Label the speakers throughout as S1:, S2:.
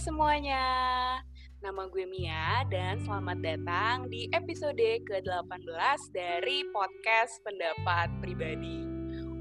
S1: semuanya, nama gue Mia dan selamat datang di episode ke-18 dari podcast Pendapat Pribadi.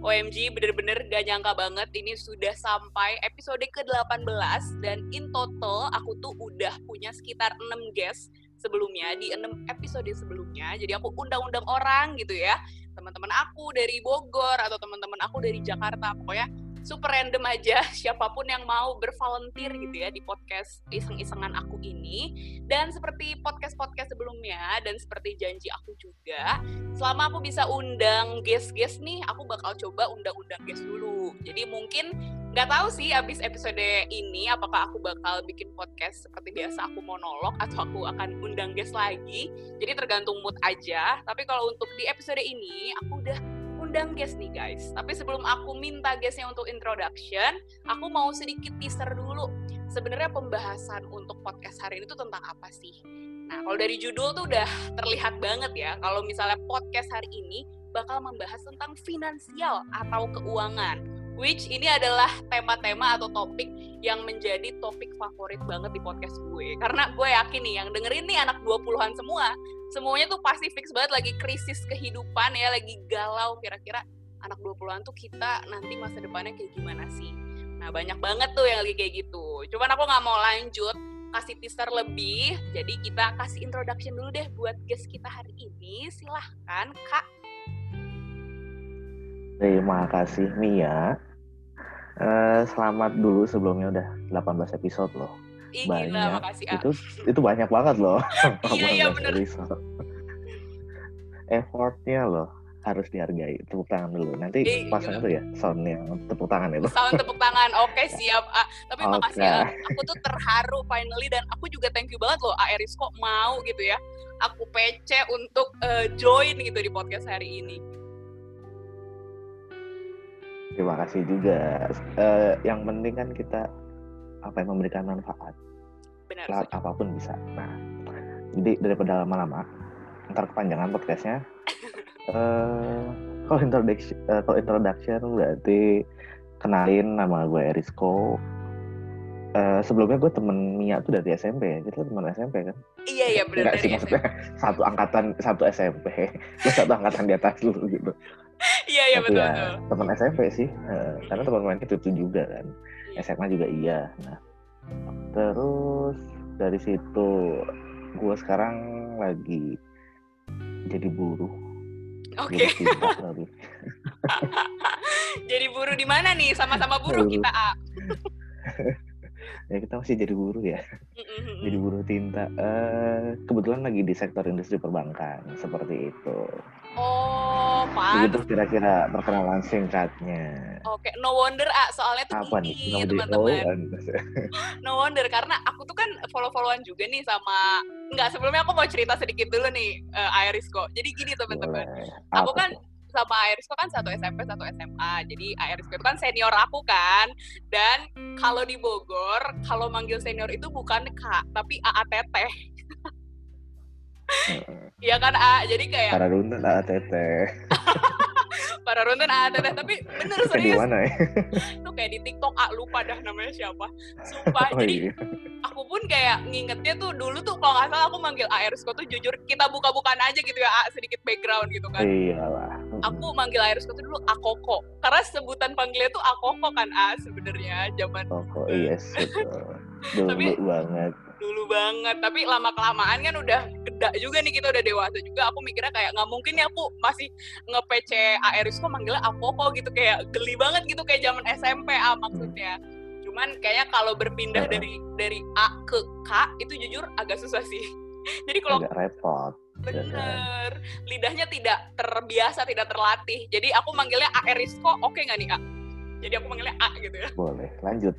S1: OMG bener-bener gak nyangka banget ini sudah sampai episode ke-18 dan in total aku tuh udah punya sekitar 6 guest sebelumnya di 6 episode sebelumnya. Jadi aku undang-undang orang gitu ya. Teman-teman aku dari Bogor atau teman-teman aku dari Jakarta pokoknya super random aja siapa pun yang mau bervolunteer gitu ya di podcast iseng-isengan aku ini. Dan seperti podcast-podcast sebelumnya dan seperti janji aku juga selama aku bisa undang guest-guest nih aku bakal coba undang-undang guest dulu. Jadi mungkin nggak tahu sih abis episode ini apakah aku bakal bikin podcast seperti biasa aku monolog atau aku akan undang guest lagi. Jadi tergantung mood aja. Tapi kalau untuk di episode ini aku udah undang guest nih guys. Tapi sebelum aku minta guestnya untuk introduction, aku mau sedikit teaser dulu. Sebenarnya pembahasan untuk podcast hari ini tuh tentang apa sih? Nah, kalau dari judul tuh udah terlihat banget ya, kalau misalnya podcast hari ini bakal membahas tentang finansial atau keuangan which ini adalah tema-tema atau topik yang menjadi topik favorit banget di podcast gue. Karena gue yakin nih, yang dengerin nih anak 20-an semua, semuanya tuh pasti fix banget lagi krisis kehidupan ya, lagi galau kira-kira anak 20-an tuh kita nanti masa depannya kayak gimana sih. Nah banyak banget tuh yang lagi kayak gitu. Cuman aku nggak mau lanjut, kasih teaser lebih, jadi kita kasih introduction dulu deh buat guest kita hari ini. Silahkan Kak.
S2: Terima kasih Mia. Uh, selamat dulu sebelumnya udah 18 episode loh.
S1: Ih,
S2: banyak.
S1: Gila, makasih,
S2: itu itu banyak banget loh.
S1: iya, iya bener.
S2: episode. Effortnya loh harus dihargai. Tepuk tangan dulu. Nanti
S1: Ih,
S2: pasang itu ya sound yang tepuk tangan itu.
S1: Sound tepuk tangan. Oke, siap. Ah, tapi
S2: Oke.
S1: makasih ya. Aku tuh terharu finally dan aku juga thank you banget loh A. Eris kok mau gitu ya. Aku PC untuk eh, join gitu di podcast hari ini.
S2: Terima kasih juga. Eh, yang penting kan kita apa yang memberikan manfaat.
S1: Benar.
S2: Lewat apa pun bisa. Nah, jadi daripada lama-lama, ntar kepanjangan podcastnya. Eh, kalau introduction, eh, kalau introduction berarti kenalin nama gue Erisco. Eh, sebelumnya gue temen Mia tuh dari SMP, kita temen SMP kan?
S1: Iya, iya benar
S2: Enggak sih
S1: dari
S2: maksudnya satu angkatan satu SMP, gue satu angkatan di atas lu gitu.
S1: Iya, iya betul.
S2: ya,
S1: betul.
S2: temen SMP sih, Eh, karena teman main itu tuh juga kan.
S1: Iya.
S2: SMA juga iya. Nah, terus dari situ gue sekarang lagi jadi buruh.
S1: Oke.
S2: Cinta tapi.
S1: Jadi buruh di mana nih? Sama-sama buruh kita, A.
S2: ya kita masih jadi buruh ya.
S1: Mm-mm.
S2: Jadi buruh tinta. Eh, kebetulan lagi di sektor industri perbankan seperti itu.
S1: Oh, pantes.
S2: Begitu kira-kira perkenalan singkatnya.
S1: Oke, no wonder A, soalnya tuh
S2: Apa nih?
S1: gini
S2: di-
S1: teman-teman.
S2: oh,
S1: no wonder karena aku tuh kan follow-followan juga nih sama nggak sebelumnya aku mau cerita sedikit dulu nih uh, kok jadi gini teman-teman. Aku kan sama Irisco kan satu SMP satu SMA jadi Irisco itu kan senior aku kan. Dan kalau di Bogor kalau manggil senior itu bukan kak tapi AATT
S2: Heeh.
S1: ya kan A jadi kayak
S2: Para runtun ATT.
S1: para runtun AATT tapi bener serius
S2: gimana ya?
S1: itu kayak di TikTok A lupa dah namanya siapa sumpah
S2: Oh
S1: jadi
S2: iya.
S1: aku pun kayak ngingetnya tuh dulu tuh kalau nggak salah aku manggil Aerisco tuh jujur kita buka-bukaan aja gitu ya A, sedikit background gitu kan
S2: Iyalah.
S1: aku manggil Aerisco tuh dulu Akoko karena sebutan panggilnya tuh Akoko kan A sebenarnya zaman
S2: Toko yes betul. Dulu
S1: Tapi-
S2: banget.
S1: dulu banget tapi lama kelamaan kan udah geda juga nih kita udah dewasa juga aku mikirnya kayak nggak mungkin ya aku masih nge-PC Aerisco manggilnya Akoko gitu kayak geli banget gitu kayak zaman SMP A maksudnya cuman kayaknya kalau berpindah
S2: Heeh.
S1: dari dari A ke K itu jujur agak susah sih jadi kalau
S2: Agak repot. ya kan?
S1: Bener. Lidahnya tidak terbiasa, tidak terlatih. Jadi aku manggilnya A Erisco, oke nggak nih A? Jadi aku manggilnya A gitu ya.
S2: Boleh. Lanjut.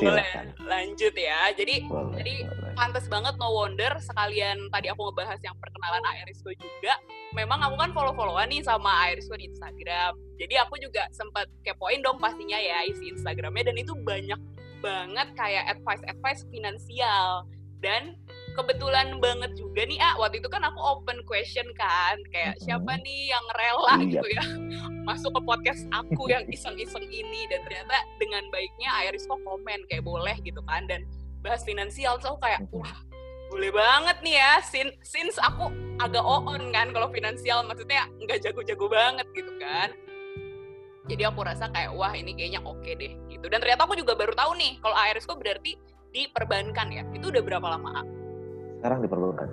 S1: Boleh. Lanjut ya. Jadi
S2: Boleh.
S1: jadi
S2: boleh.
S1: pantas banget no wonder sekalian tadi aku ngebahas yang perkenalan A Erisco juga. Memang aku kan follow-followan nih sama A Erisco di Instagram. Jadi aku juga sempat kepoin dong pastinya ya isi Instagramnya dan itu banyak banget kayak advice-advice finansial dan kebetulan banget juga nih ah waktu itu kan aku open question kan kayak siapa nih yang rela
S2: Iya.
S1: gitu ya masuk ke podcast aku yang iseng-iseng ini. Dan ternyata dengan baiknya Iris kok komen kayak boleh gitu kan dan bahas finansial. Aku kayak wah boleh banget nih ya since, since aku agak on kan kalau finansial maksudnya nggak jago-jago banget gitu kan. Jadi aku rasa kayak wah ini kayaknya oke deh gitu. Dan ternyata aku juga baru tahu nih kalau ARS kok berarti diperbankan ya. Itu udah berapa lama
S2: sekarang diperlukan.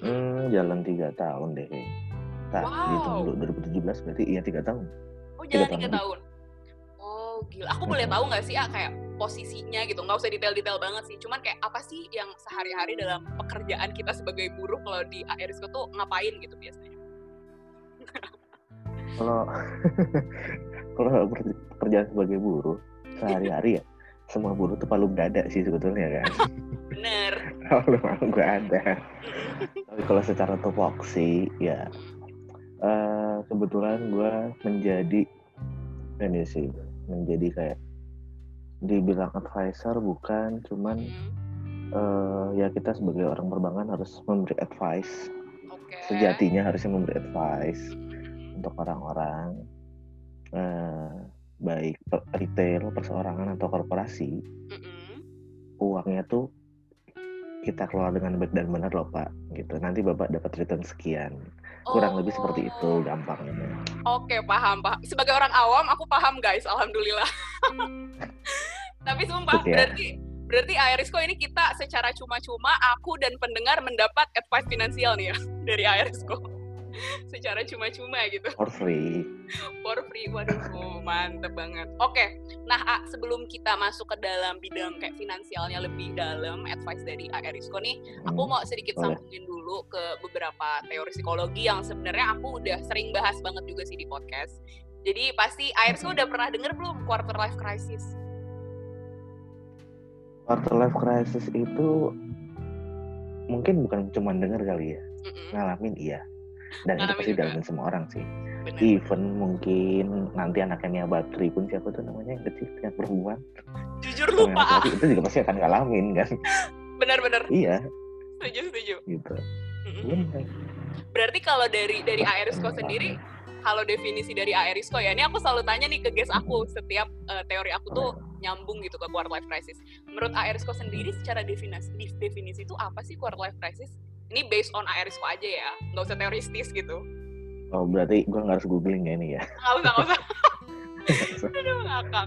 S2: Hmm, jalan tiga tahun deh tak wow. dihitung dulu 2017 berarti iya tiga tahun.
S1: Oh jalan tiga tahun, tahun. oh gila. Aku boleh tahu nggak sih ah kayak posisinya gitu? Nggak usah detail-detail banget sih. Cuman kayak apa sih yang sehari-hari dalam pekerjaan kita sebagai buruh kalau di ARSK tuh ngapain gitu biasanya?
S2: Kalau kalau pekerjaan sebagai buruh sehari-hari ya semua buruh tuh palu dada sih sebetulnya kan?
S1: Bener.
S2: Kalau mau gue ada. Tapi kalau secara tupoksi ya uh, kebetulan gue menjadi ini sih menjadi kayak dibilang advisor bukan cuman uh, ya kita sebagai orang perbankan harus memberi advice. Okay. sejatinya harusnya memberi advice untuk orang-orang. Uh, baik retail perseorangan atau korporasi mm-hmm. uangnya tuh kita kelola dengan baik dan benar loh pak gitu nanti bapak dapat return sekian kurang oh. lebih seperti itu oh. gampangnya
S1: oke paham pak sebagai orang awam aku paham guys alhamdulillah tapi sumpah okay. berarti berarti Airisco ini kita secara cuma-cuma aku dan pendengar mendapat advice finansial nih ya dari Airisco secara cuma-cuma gitu.
S2: For free.
S1: For free, waduh, oh, mantep banget. Oke, okay. nah A, sebelum kita masuk ke dalam bidang kayak finansialnya lebih dalam, advice dari A Erisco nih, hmm. aku mau sedikit Boleh. sambungin dulu ke beberapa teori psikologi yang sebenarnya aku udah sering bahas banget juga sih di podcast. Jadi pasti Erisco udah pernah denger belum quarter life crisis?
S2: Quarter life crisis itu mungkin bukan cuma denger kali ya, mm -mm. ngalamin iya dan itu pasti dialamin semua orang sih. Bener. even mungkin nanti anaknya Bakri pun siapa tuh namanya yang kecil yang perempuan.
S1: Jujur lupa.
S2: Itu juga pasti akan ngalamin kan?
S1: Benar-benar
S2: iya.
S1: Setuju setuju.
S2: Gitu.
S1: Mm-hmm. berarti kalau dari dari ARSCO sendiri kalau definisi dari ARSCO ya ini aku selalu tanya nih ke guest aku. Setiap uh, teori aku tuh nyambung gitu ke quarter life crisis. Menurut ARSCO sendiri secara definisi definisi itu apa sih quarter life crisis ini based on ARSCO aja ya. Nggak usah teoristis gitu.
S2: Oh berarti gue nggak harus googling ya ini ya?
S1: Nggak usah nggak usah. Aduh ngakak.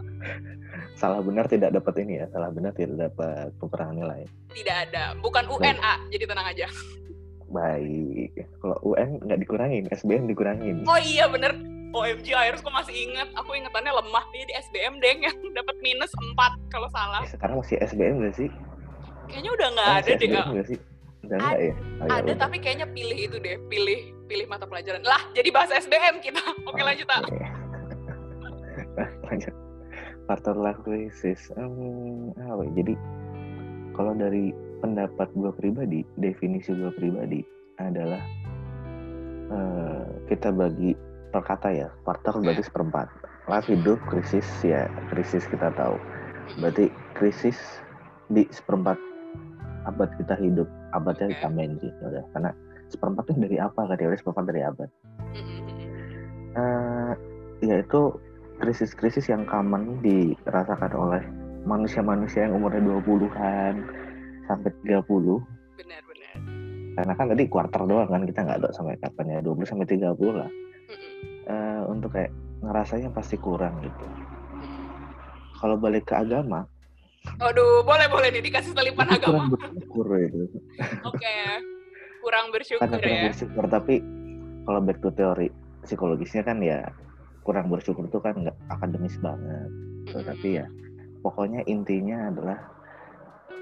S2: Salah benar tidak dapat ini ya. Salah benar tidak dapat peperangan nilai.
S1: Tidak ada. Bukan UN A. Jadi tenang aja.
S2: Baik. Kalau UN nggak dikurangin SBM dikurangin.
S1: Oh iya bener. OMG Airus kok masih inget aku ingetannya lemah. Dia di SBM deh yang dapat minus 4 kalau salah.
S2: Eh, sekarang masih SBM gak sih?
S1: Kayaknya udah nggak ada deh
S2: gak sih Udah enggak ya?
S1: Oh, ya ada udah. tapi kayaknya pilih itu deh, pilih pilih mata pelajaran. Lah, jadi bahas SBM kita. Oke, oh, lanjut, Tak.
S2: lanjut. Quarter life crisis. Um, apa ya? Jadi kalau dari pendapat gue pribadi, definisi gue pribadi adalah uh, kita bagi per kata ya, quarter berarti seperempat. Life hidup, krisis ya, krisis kita tahu. Berarti krisis di seperempat abad kita hidup abadnya okay. ditambahin sih udah karena seperempat itu dari apa? Kan teori seperempat dari abad. Uh, yaitu krisis-krisis yang common dirasakan oleh manusia-manusia yang umurnya 20-an sampai 30
S1: benar benar.
S2: Karena kan tadi kuarter doang kan kita nggak tahu sampai kapan ya 20 sampai 30 lah. Uh, untuk kayak ngerasanya pasti kurang gitu. Kalau balik ke agama
S1: Aduh, boleh boleh nih dikasih selipan agama.
S2: Kurang bersyukur itu.
S1: Oke, okay. kurang bersyukur Karena
S2: kurang
S1: ya.
S2: bersyukur tapi kalau back to teori psikologisnya kan ya kurang bersyukur itu kan nggak akademis banget. So, mm Tapi ya pokoknya intinya adalah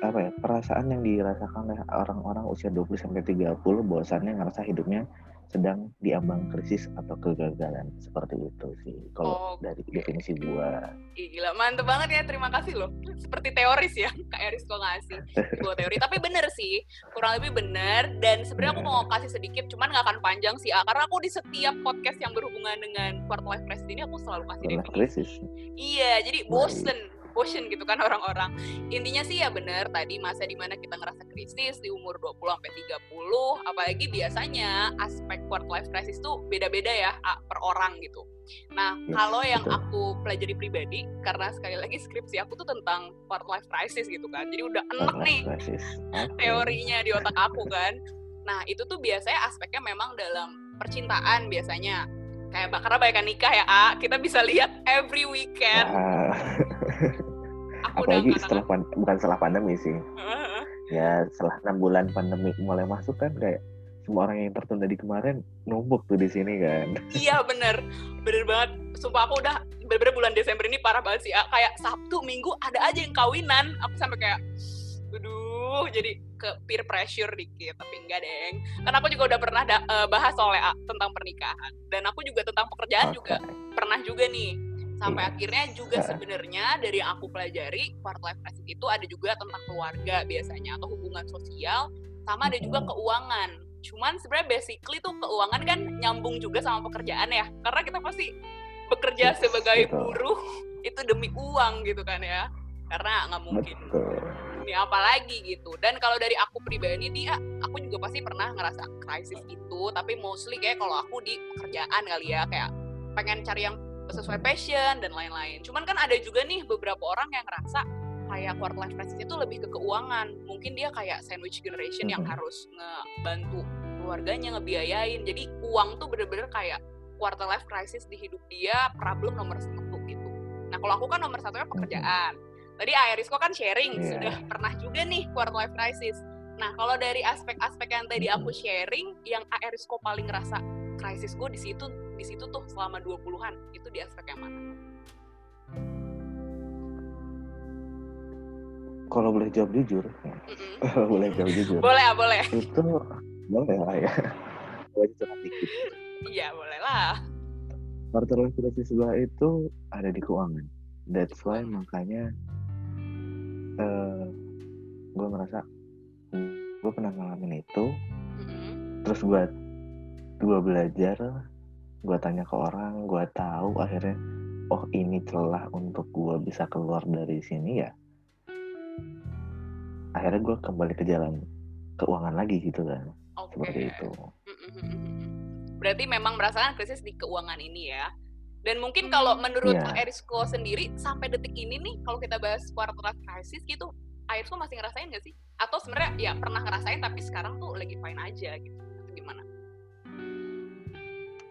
S2: apa ya perasaan yang dirasakan oleh orang-orang usia 20 sampai 30 bahwasannya ngerasa hidupnya sedang diambang krisis atau kegagalan seperti itu sih kalau oh, dari definisi gua.
S1: Gila, mantep banget ya. Terima kasih loh. Seperti teoris ya, Kak Eris kok ngasih gua teori. Tapi bener sih, kurang lebih bener. Dan sebenarnya aku mau kasih sedikit, cuman nggak akan panjang sih, karena aku di setiap podcast yang berhubungan dengan quarter life crisis ini aku selalu kasih definisi. Crisis. Iya, jadi bosen quotient gitu kan orang-orang. Intinya sih ya bener tadi masa di mana kita ngerasa krisis di umur 20 sampai 30, apalagi biasanya aspek work life crisis tuh beda-beda ya per orang gitu. Nah, kalau yang aku pelajari pribadi karena sekali lagi skripsi aku tuh tentang work life crisis gitu kan. Jadi udah enak nih teorinya di otak aku kan. Nah, itu tuh biasanya aspeknya memang dalam percintaan biasanya kayak karena banyak nikah ya A kita bisa lihat every weekend
S2: aku apalagi setelah pan, bukan setelah pandemi sih. Ya setelah enam bulan pandemi mulai masuk kan kayak semua orang yang tertunda di kemarin numpuk tuh di sini kan.
S1: Iya bener. Bener banget. Sumpah aku udah bener-bener bulan Desember ini parah banget sih A. kayak Sabtu Minggu ada aja yang kawinan. Aku sampai kayak aduh jadi ke peer pressure dikit tapi enggak deng. Karena aku juga udah pernah da, uh, bahas soalnya tentang pernikahan. Dan aku juga tentang pekerjaan okay. juga pernah juga nih sampai yeah. akhirnya juga sebenarnya dari yang aku pelajari part life crisis itu ada juga tentang keluarga biasanya atau hubungan sosial sama ada juga keuangan. Cuman sebenarnya basically tuh keuangan kan nyambung juga sama pekerjaan ya karena kita pasti bekerja sebagai buruh itu demi uang gitu kan ya karena nggak mungkin. Ini apa lagi gitu. Dan kalau dari aku pribadi nih ya aku juga pasti pernah ngerasa krisis itu tapi mostly kayak kalau aku di pekerjaan kali ya kayak pengen cari yang sesuai passion dan lain-lain. Cuman kan ada juga nih beberapa orang yang ngerasa kayak quarter life crisis itu lebih ke keuangan. Mungkin dia kayak sandwich generation yang harus ngebantu keluarganya ngebiayain. Jadi uang tuh bener-bener kayak quarter life crisis di hidup dia problem nomor satu gitu. Nah kalau aku kan nomor satunya pekerjaan. Tadi Airisco kan sharing yeah. sudah pernah juga nih quarter life crisis. Nah, kalau dari aspek-aspek yang tadi aku sharing, yang Airisco paling ngerasa krisisku di situ di situ tuh selama 20-an, itu di aspek yang mana?
S2: Kalau boleh jawab jujur, mm-hmm. boleh jawab jujur.
S1: Boleh, ah, boleh.
S2: Itu boleh lah ya. Boleh curhat dikit.
S1: Iya, boleh lah.
S2: Life crisis sebelah itu ada di keuangan. That's why makanya uh, eh, gue merasa gue pernah ngalamin itu mm-hmm. terus gue gue belajar gue tanya ke orang gue tahu akhirnya oh ini celah untuk gue bisa keluar dari sini ya akhirnya gue kembali ke jalan keuangan lagi gitu kan okay. seperti itu
S1: berarti memang merasakan krisis di keuangan ini ya dan mungkin kalau menurut yeah. Erisko sendiri sampai detik ini nih kalau kita bahas quarter life crisis gitu, Erisko masih ngerasain gak sih? Atau sebenarnya ya pernah ngerasain tapi sekarang tuh lagi fine aja gitu? Atau gimana?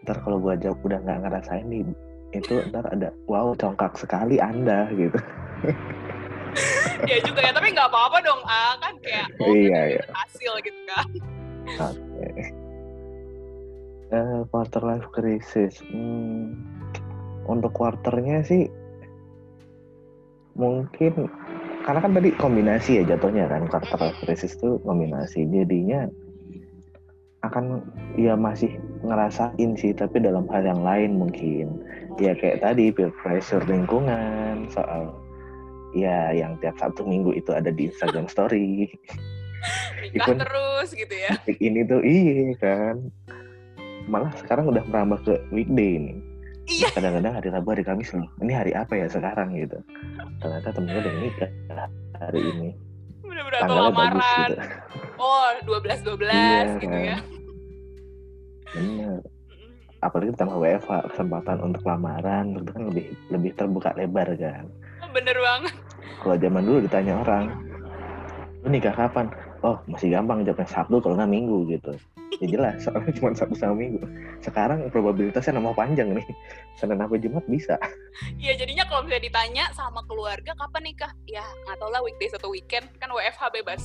S2: Ntar kalau gue jawab udah nggak ngerasain nih, itu ntar ada wow congkak sekali anda gitu.
S1: ya juga ya, tapi nggak apa-apa dong, ah kan kayak oh, iya, iya. hasil gitu kan. Oke. Okay.
S2: Uh, eh, quarter life crisis. Hmm, untuk quarternya sih mungkin karena kan tadi kombinasi ya jatuhnya kan quarter crisis itu kombinasi jadinya akan ya masih ngerasain sih tapi dalam hal yang lain mungkin ya kayak tadi peer pressure lingkungan soal ya yang tiap satu minggu itu ada di Instagram Story
S1: Ikut terus gitu ya
S2: ini tuh iya kan malah sekarang udah merambah ke weekday nih Iya. Kadang-kadang hari Rabu, hari Kamis loh. Ini hari apa ya sekarang gitu. Ternyata temennya udah nikah hari ini.
S1: Bener-bener lamaran. Gitu. Oh, 12-12 iya, gitu kan. ya.
S2: Bener. Apalagi ditambah WFH, kesempatan untuk lamaran itu kan lebih lebih terbuka lebar kan.
S1: Bener banget.
S2: Kalau zaman dulu ditanya orang, lu nikah kapan? oh masih gampang jawabnya Sabtu kalau nggak Minggu gitu ya jelas soalnya cuma Sabtu sama Minggu. Sekarang probabilitasnya nama panjang nih. Senin sampai Jumat bisa.
S1: Iya jadinya kalau misalnya ditanya sama keluarga kapan nikah? Ya nggak tau lah weekdays atau weekend. Kan WFH bebas.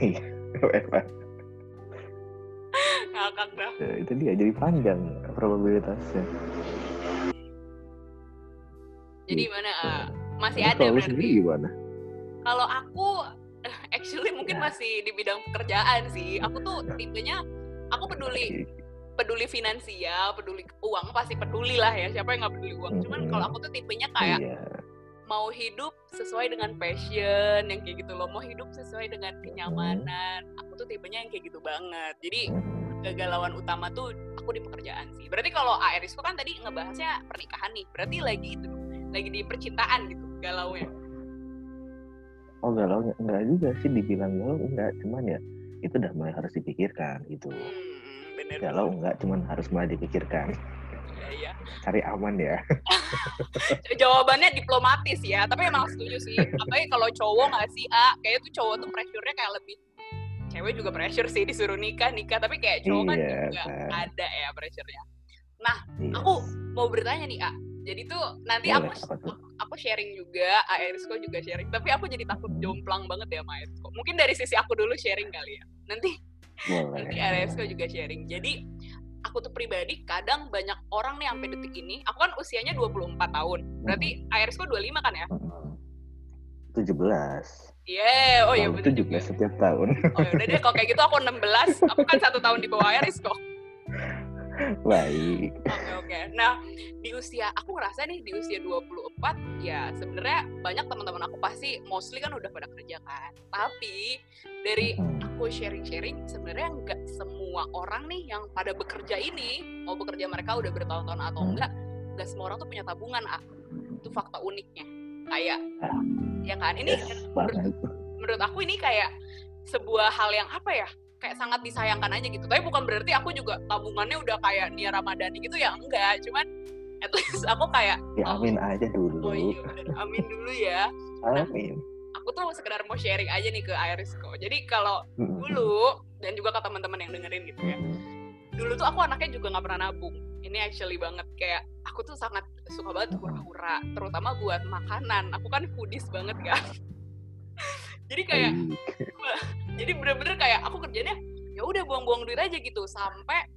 S2: Iya WFH
S1: ngakak dah.
S2: Ya, itu dia jadi panjang probabilitasnya.
S1: Jadi gitu. mana uh, masih ada berarti?
S2: gimana?
S1: Kalau aku actually mungkin ya. masih di bidang pekerjaan sih. Aku tuh tipenya aku peduli peduli finansial peduli uang pasti peduli lah ya siapa yang nggak peduli uang. Cuman kalau aku tuh tipenya kayak yeah. mau hidup sesuai dengan passion yang kayak gitu loh. Mau hidup sesuai dengan kenyamanan. Aku tuh tipenya yang kayak gitu banget. Jadi kegalauan utama tuh aku di pekerjaan sih. Berarti kalau Aeris kan tadi ngebahasnya pernikahan nih. Berarti lagi itu lagi di percintaan gitu galaunya?
S2: Oh galau enggak juga sih dibilang galau enggak, cuman ya itu udah mulai harus dipikirkan gitu.
S1: Hmm, bener.
S2: Galau enggak, cuman harus mulai dipikirkan.
S1: Iya, iya.
S2: Cari aman ya.
S1: Jawabannya diplomatis ya, tapi emang setuju sih. Apalagi kalau cowok nggak sih, A, kayaknya tuh cowok tuh pressure-nya kayak lebih cewek juga pressure sih disuruh nikah nikah tapi kayak cowok kan
S2: Iya,
S1: juga
S2: kan.
S1: ada ya pressure-nya.
S2: Iya.
S1: Aku mau bertanya nih, A. Jadi tuh nanti
S2: Boleh,
S1: aku
S2: tuh?
S1: aku sharing juga, Aerisko juga sharing. Tapi aku jadi takut
S2: Hmm.
S1: jomplang banget ya sama Aerisko. Mungkin dari sisi aku dulu sharing kali ya. Nanti
S2: Boleh.
S1: nanti Aerisko juga sharing. Jadi aku tuh pribadi kadang banyak orang nih sampai detik ini, aku kan usianya 24 tahun. Berarti Aerisko 25 kan ya?
S2: Mm-mm. 17.
S1: Iya, oh iya betul
S2: 17
S1: juga.
S2: setiap tahun.
S1: Oh udah deh kalau kayak gitu aku 16. Aku kan satu tahun di bawah Aerisko.
S2: Baik.
S1: Oke oke. Nah di usia aku ngerasa nih di usia 24 ya sebenarnya banyak teman-teman aku pasti mostly kan udah pada kerja kan. Tapi dari
S2: Mm.
S1: aku sharing-sharing sebenarnya nggak semua orang nih yang pada bekerja ini mau bekerja mereka udah bertahun-tahun atau enggak nggak semua orang tuh punya tabungan ah itu fakta uniknya kayak ya kan ini
S2: Yes,
S1: menurut aku ini kayak sebuah hal yang apa ya kayak sangat disayangkan aja gitu. Tapi bukan berarti aku juga tabungannya udah kayak Nia Ramadhani gitu ya enggak. Cuman at least aku kayak
S2: Ya amin aja dulu.
S1: oh iya amin dulu ya.
S2: Amin.
S1: aku tuh sekedar mau sharing aja nih ke Iris kok. Jadi kalau dulu dan juga ke teman-teman yang dengerin gitu ya dulu tuh aku anaknya juga nggak pernah nabung. Ini actually banget kayak aku tuh sangat suka banget hura-hura terutama buat makanan. Aku kan foodies banget kan? Jadi kayak. Jadi bener-bener kayak aku kerjanya ya udah buang-buang duit aja gitu sampai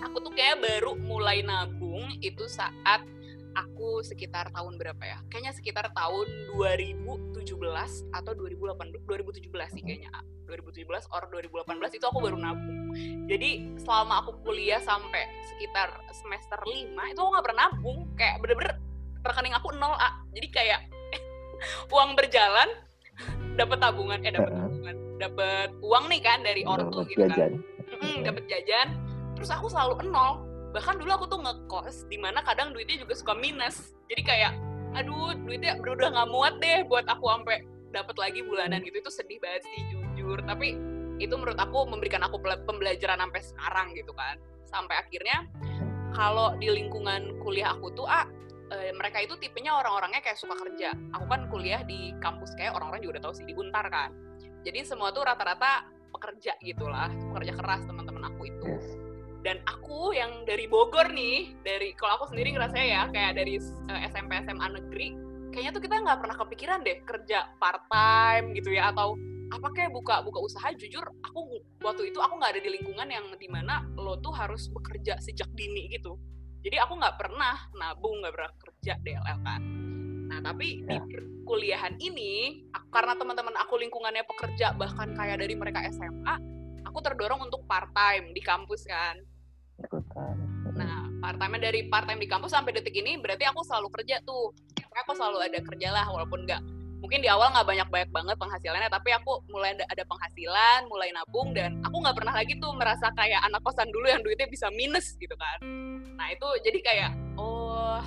S1: aku tuh kayak baru mulai nabung itu saat aku sekitar tahun berapa ya? Kayaknya sekitar tahun 2017 atau 2018 2017 sih kayaknya. 2017 or 2018 itu aku baru nabung. Jadi selama aku kuliah sampai sekitar semester 5 itu aku nggak pernah nabung. Kayak bener-bener rekening aku nol A. Jadi kayak uang berjalan dapat tabungan eh dapat dapat uang nih kan dari ortu gitu kan.
S2: jajan.
S1: Mm, dapat jajan. Terus aku selalu nol. Bahkan dulu aku tuh ngekos di mana kadang duitnya juga suka minus. Jadi kayak aduh duitnya udah nggak muat deh buat aku sampai dapat lagi bulanan gitu. Itu sedih banget sih jujur. Tapi itu menurut aku memberikan aku pembelajaran sampai sekarang gitu kan. Sampai akhirnya kalau di lingkungan kuliah aku tuh ah eh, mereka itu tipenya orang-orangnya kayak suka kerja. Aku kan kuliah di kampus kayak orang-orang juga udah tahu sih di Untar kan jadi semua tuh rata-rata pekerja gitulah pekerja keras teman-teman aku itu.
S2: Yes.
S1: dan aku yang dari Bogor nih dari kalau aku sendiri ngerasa ya kayak dari eh, SMP SMA negeri kayaknya tuh kita nggak pernah kepikiran deh kerja part time gitu ya atau apa kayak buka buka usaha. Jujur aku waktu itu aku nggak ada di lingkungan yang di mana lo tuh harus bekerja sejak dini gitu. Jadi aku nggak pernah nabung nggak pernah kerja DLL kan nah tapi di
S2: Ya.
S1: perkuliahan ini ak- karena teman-teman aku lingkungannya pekerja bahkan kayak dari mereka SMA aku terdorong untuk part time di kampus kan
S2: Ikutan. Mm-mm.
S1: Nah, part time dari part time di kampus sampai detik ini berarti aku selalu kerja tuh. Aku selalu ada kerja lah walaupun nggak mungkin di awal nggak banyak-banyak banget penghasilannya tapi aku mulai ada, ada penghasilan, mulai nabung dan aku nggak pernah lagi tuh merasa kayak anak kosan dulu yang duitnya bisa minus gitu kan. Nah, itu jadi kayak oh,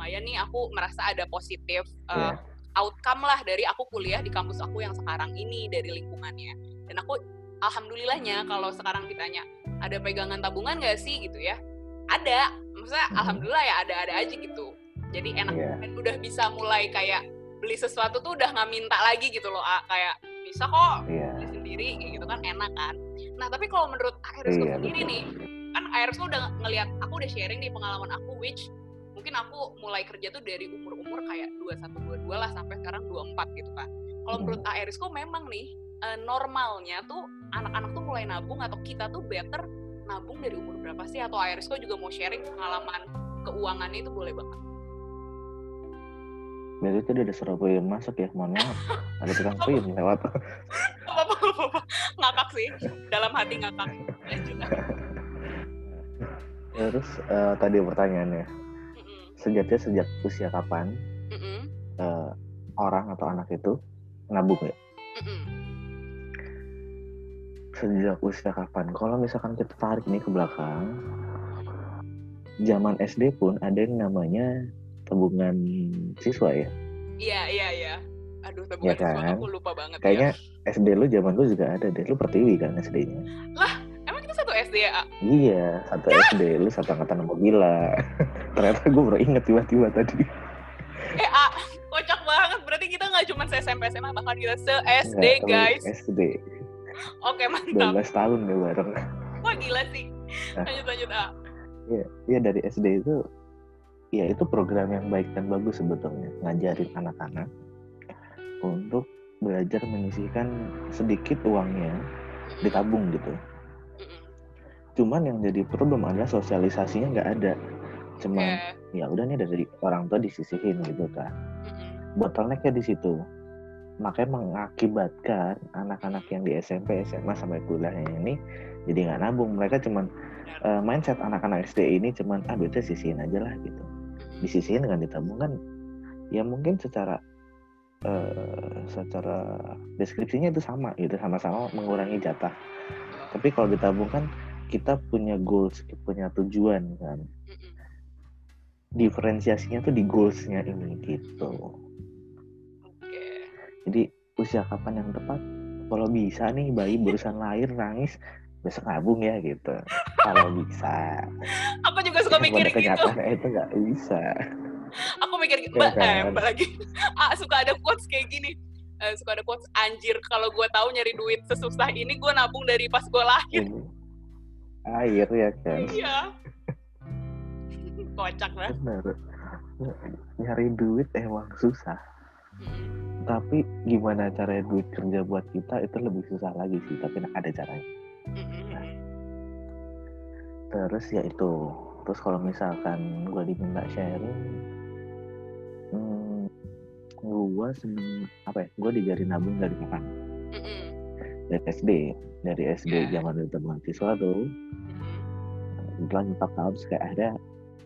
S1: lumayan nih aku merasa ada positif uh,
S2: Iya.
S1: outcome lah dari aku kuliah di kampus aku yang sekarang ini dari lingkungannya. Dan aku alhamdulillahnya kalau sekarang ditanya ada pegangan tabungan nggak sih gitu ya? Ada. Maksudnya
S2: Mhm.
S1: alhamdulillah ya ada-ada aja gitu. Jadi enak dan udah bisa mulai kayak beli sesuatu tuh udah nggak minta lagi gitu loh, A. kayak bisa kok
S2: Iya.
S1: beli sendiri gitu kan enak kan. Nah, tapi kalau menurut Aerisco
S2: Iya,
S1: sendiri
S2: betul.
S1: nih, kan Aerisco udah ngelihat aku udah sharing nih pengalaman aku which mungkin aku mulai kerja tuh dari umur-umur kayak 21 22 lah sampai sekarang 24 gitu kan. Kalau
S2: Hmm.
S1: menurut Aerisco memang nih eh, normalnya tuh anak-anak tuh mulai nabung atau kita tuh better nabung dari umur berapa sih atau Aerisco juga mau sharing pengalaman keuangannya itu boleh banget.
S2: Berarti tadi ada suara puyem masuk ya, mohon maaf. Ada tukang puyem lewat.
S1: Apa apa apa ngakak sih dalam hati ngakak. Lanjut.
S2: Terus eh, tadi pertanyaannya, sejatinya sejak usia kapan
S1: mm-mm,
S2: eh, orang atau anak itu nabung ya?
S1: mm-mm.
S2: Sejak usia kapan? Kalau misalkan kita tarik nih ke belakang, zaman SD pun ada yang namanya tabungan siswa ya.
S1: Iya, iya, iya. Aduh, tapi
S2: Ya
S1: kan?
S2: kan?
S1: aku lupa banget
S2: Kayaknya
S1: ya.
S2: SD lu zaman lu juga ada deh. Lu pertiwi kan SD-nya?
S1: Satu SD ya?
S2: Iya, satu SD. Lu satu angkatan sama Gila. Ternyata gue baru inget tiba-tiba tadi.
S1: Eh, A, kocak banget. Berarti kita nggak cuma se-SMP SMA, bahkan kita se-SD,
S2: Enggak, lu
S1: guys.
S2: SD.
S1: Oke, mantap.
S2: 12 tahun deh bareng.
S1: Wah, gila sih.
S2: Nah.
S1: Lanjut, lanjut, A.
S2: Iya, iya dari SD itu ya itu program yang baik dan bagus sebetulnya ngajarin anak-anak untuk belajar menyisihkan sedikit uangnya ditabung gitu. Cuman yang jadi problem adalah sosialisasinya nggak ada. Cuma
S1: Oke.
S2: ya udah nih dari orang tua disisihin gitu kan.
S1: Mm-mm.
S2: Bottlenecknya di situ. Makanya mengakibatkan anak-anak yang di SMP, SMA sampai kuliahnya ini jadi nggak nabung. Mereka cuman eh, mindset anak-anak SD ini cuman ah duitnya sisihin aja lah gitu. Disisihin dengan ditabung kan ya mungkin secara eh, secara deskripsinya itu sama gitu sama-sama mengurangi jatah tapi kalau ditabung kan kita punya goals punya tujuan kan diferensiasinya tuh di goalsnya ini gitu
S1: Oke.
S2: jadi usia kapan yang tepat kalau bisa nih bayi barusan lahir nangis besok nabung ya gitu kalau bisa
S1: Aku juga suka mikir gitu.
S2: kenyataannya itu nggak bisa
S1: Aku mikir gitu. Mbak, eh,
S2: kan?
S1: lagi. Ah, suka ada quotes kayak gini. Eh, suka ada quotes anjir kalau gue tahu nyari duit sesusah ini gue nabung dari pas gue lahir.
S2: ini air ya kan
S1: Iya. Kocak lah.
S2: bener nyari duit emang susah
S1: Mm-mm.
S2: tapi gimana caranya duit kerja buat kita itu lebih susah lagi sih tapi ada caranya
S1: Mm-mm.
S2: terus ya itu terus kalau misalkan gue diminta sharing hmm, gue seneng apa ya gue dijarin nabung dari kapan
S1: Mm-mm.
S2: Dari SD dari SD
S1: Ya.
S2: zaman itu mahasiswa tuh. Setelah nyokap tahu terus kayak ada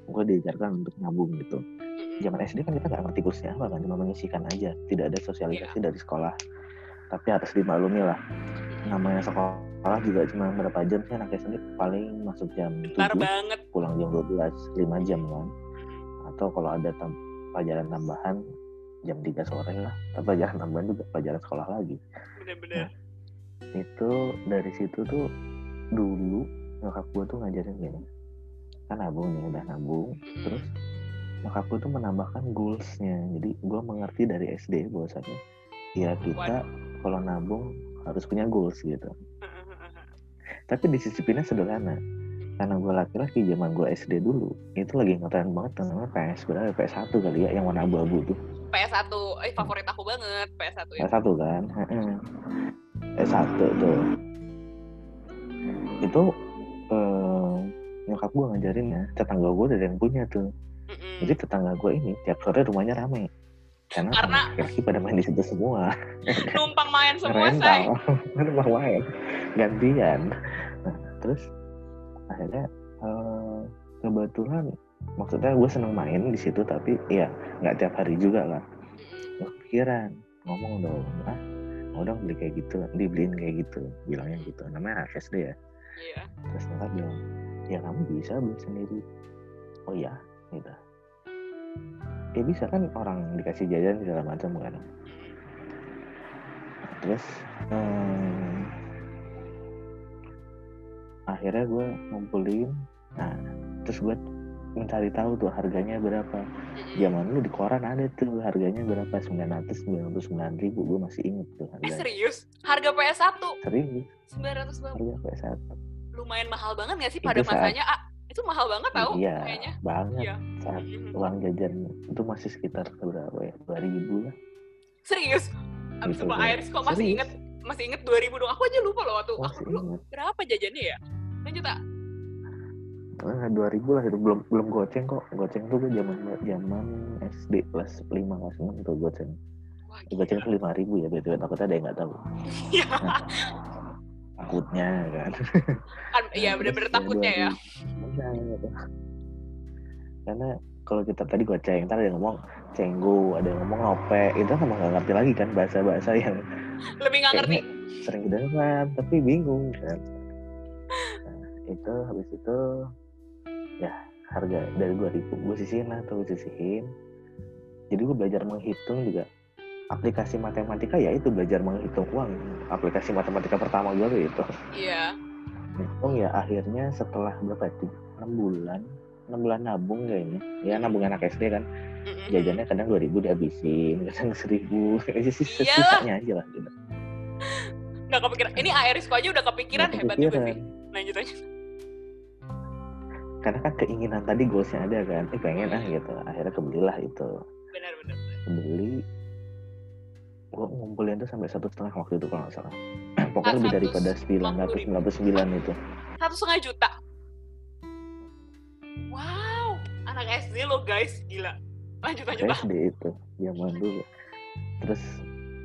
S2: gue diajarkan untuk nabung gitu.
S1: Mm-mm.
S2: zaman SD kan kita nggak ngerti kursnya apa kan cuma menyisikan aja. Tidak ada sosialisasi
S1: Iya.
S2: dari sekolah. Tapi harus dimaklumi lah. Namanya sekolah juga cuma berapa jam sih anak SD paling masuk jam
S1: Bentar
S2: 7
S1: banget.
S2: pulang jam 12 5 jam kan. Atau kalau ada tam- pelajaran tambahan jam 3 sore lah. Tapi pelajaran tambahan juga pelajaran sekolah lagi.
S1: Bener-bener.
S2: Itu dari situ tuh dulu nyokap gue tuh ngajarin gini. Kan nabung nih udah nabung.
S1: Mm-mm.
S2: terus nyokap gue tuh menambahkan goalsnya. Jadi gue mengerti dari SD bahwasanya ya kita kalau nabung harus punya goals gitu. Tapi disisiplinnya sederhana. Karena gue laki-laki zaman gue SD dulu itu lagi ngetren banget namanya PS berapa PS1 kali ya yang warna abu-abu tuh.
S1: PS1, eh favorit aku banget PS1 ya.
S2: PS1 kan Heeh. PS1 tuh. Itu eh, nyokap gue ngajarin ya tetangga gue ada yang punya tuh.
S1: Mm-mm.
S2: jadi tetangga gue ini tiap sore rumahnya rame. Karena
S1: Karena-
S2: laki pada main di situ semua.
S1: Numpang main semua, say.
S2: mau main. Gantian. Nah, terus akhirnya eh, kebetulan maksudnya gue seneng main di situ tapi ya nggak tiap hari juga lah. Kepikiran ngomong dong ah mau dong beli kayak gitu dibeliin kayak gitu bilangnya gitu. Namanya SD ya.
S1: Iya.
S2: terus nyokap bilang ya kamu bisa beli sendiri. Oh iya gitu. Ya bisa kan orang dikasih jajan segala macam kan. Terus hmm, akhirnya gue ngumpulin nah terus gue mencari tahu tuh harganya berapa zaman lu di koran ada tuh harganya berapa 900 909 ribu gue masih inget tuh
S1: Eh
S2: harganya
S1: serius? Harga PS1
S2: seribu
S1: 900 banget.
S2: harga PS1
S1: Lumayan mahal banget gak sih
S2: Itu
S1: pada
S2: saat-
S1: masanya? Ah, itu mahal banget tau
S2: iya
S1: kayaknya.
S2: banget
S1: Iya.
S2: saat
S1: Mhm.
S2: uang jajan itu masih sekitar berapa ya 2000 lah
S1: Serius? Abis
S2: Gitu.
S1: Iris kok masih
S2: Serius.
S1: inget masih inget 2000 dong. Aku aja lupa loh waktu. Aku
S2: masih
S1: dulu
S2: inget
S1: berapa jajannya ya? Lanjut ah.
S2: Nah, 2000 lah itu. Belum belum goceng kok. Goceng tuh gue zaman zaman SD kelas 5 kelas 6 tuh goceng
S1: Wah,
S2: goceng tuh 5000 ya betul takutnya ada yang nggak tahu.
S1: Iya,
S2: takutnya kan.
S1: Kan iya
S2: Nah,
S1: bener-bener
S2: terus
S1: takutnya ya.
S2: 2000. Benar, gitu. karena kalau kita tadi goceng ntar ada yang ngomong cenggu ada yang ngomong ngope itu kan nggak ngerti lagi kan bahasa-bahasa yang
S1: Lebih nggak ngerti.
S2: sering kedengeran tapi bingung kan. Nah, itu habis itu ya harga dari 2000 gue sisihin lah tuh gue sisihin jadi gue belajar menghitung juga aplikasi matematika ya itu belajar menghitung uang aplikasi matematika pertama gue tuh itu
S1: Iya.
S2: hitung ya akhirnya setelah berapa itu enam bulan enam bulan nabung kayaknya ya nabung anak SD kan jajannya kadang dua ribu dihabisin kadang seribu
S1: Iyalah.
S2: sisanya aja lah gitu.
S1: Nggak kepikiran. Ini Airisku aja udah kepikiran
S2: Nggak
S1: hebat juga
S2: kepikiran.
S1: sih. Lanjut aja.
S2: Karena kan keinginan tadi goalsnya ada kan eh pengen ah gitu akhirnya kebelilah itu
S1: Benar-benar.
S2: beli gue ngumpulin tuh sampai satu setengah waktu itu kalau nggak salah pokoknya lebih
S1: satu
S2: daripada sembilan ratus sembilan puluh sembilan itu
S1: Satu setengah juta. Wow. Anak SD lo guys. Gila. Lanjut, lanjut.
S2: SD itu zaman dulu terus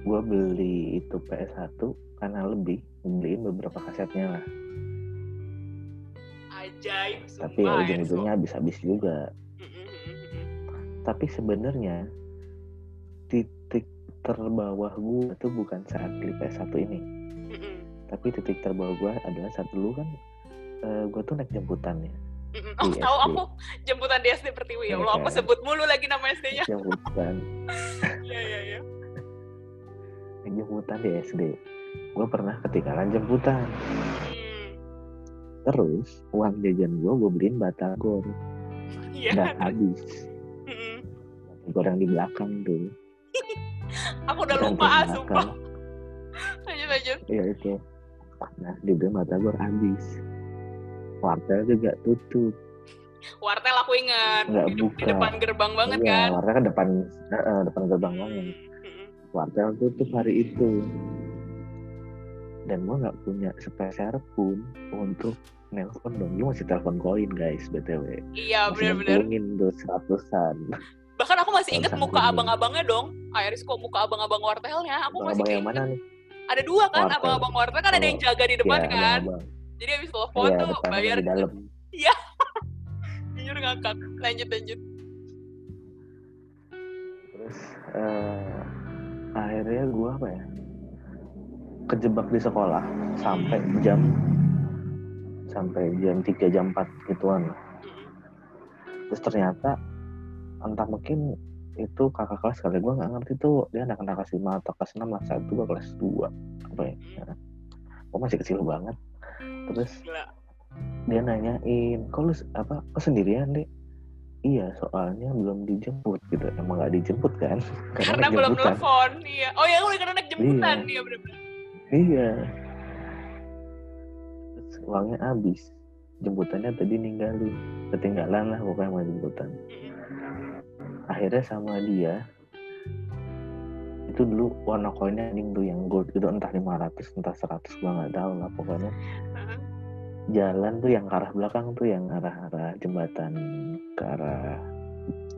S2: gue beli itu PS1 karena lebih beliin beberapa kasetnya lah
S1: Ajaib.
S2: tapi ya ujung-ujungnya habis-habis juga tapi sebenarnya titik terbawah gue tuh bukan saat beli PS1 ini tapi titik terbawah gue adalah saat dulu kan gue tuh naik jemputan ya
S1: Oh, tahu aku jemputan di SD Pertiwi ya
S2: Iya
S1: Allah, aku
S2: kan?
S1: sebut mulu lagi nama SD-nya.
S2: jemputan
S1: Iya, iya, iya.
S2: naik jemputan di SD gue pernah ketinggalan jemputan. Terus uang jajan gue gue beliin batagor
S1: Iya.
S2: habis
S1: Mm-mm.
S2: batagor yang di belakang tuh
S1: Aku udah lupa, ah,
S2: belakang.
S1: sumpah. Lanjut, lanjut.
S2: Iya itu. Nah, dibeli batagor habis. Wartel juga tutup.
S1: Wartel aku ingat.
S2: Nggak
S1: di, di
S2: buka.
S1: depan gerbang banget
S2: iya,
S1: kan.
S2: wartel kan depan eh, depan gerbang banget.
S1: Mm-mm.
S2: Wartel tutup hari itu. Dan gua nggak punya sepeser pun untuk nelpon dong. Lu masih telepon koin guys, BTW.
S1: Iya,
S2: Masih
S1: benar-benar.
S2: tuh seratusan.
S1: Bahkan aku masih inget muka abang-abangnya dong. Iris kok muka abang-abang wartelnya. Aku masih
S2: Abang yang
S1: kayak
S2: mana nih?
S1: ada dua kan abang-abang wartel kan ada yang jaga di depan
S2: Iya,
S1: kan.
S2: abang-abang.
S1: Jadi habis telepon
S2: Iya,
S1: tuh bayar
S2: di dalam.
S1: jujur ngakak. Lanjut lanjut.
S2: Terus eh, akhirnya gua apa ya? Kejebak di sekolah sampai jam sampai jam 3 jam 4 gituan. Terus ternyata entah mungkin itu kakak kelas kali gue nggak ngerti tuh dia anak anak kelas 5 atau kelas 6 lah saat itu gue kelas 2 apa ya gue masih kecil banget terus
S1: Gila.
S2: dia nanyain kok lu apa kok sendirian deh iya soalnya belum dijemput gitu emang nggak dijemput kan
S1: Karena
S2: naik
S1: belum telepon. Iya. Oh ya, udah karena naik jemputan. Iya, benar-benar.
S2: iya uangnya habis jemputannya tadi ninggalin ketinggalan lah pokoknya sama jemputan akhirnya sama dia itu dulu warna koinnya anjing tuh yang gold itu entah 500 entah 100 gua nggak tahu lah pokoknya jalan tuh yang ke arah belakang tuh yang arah arah jembatan ke arah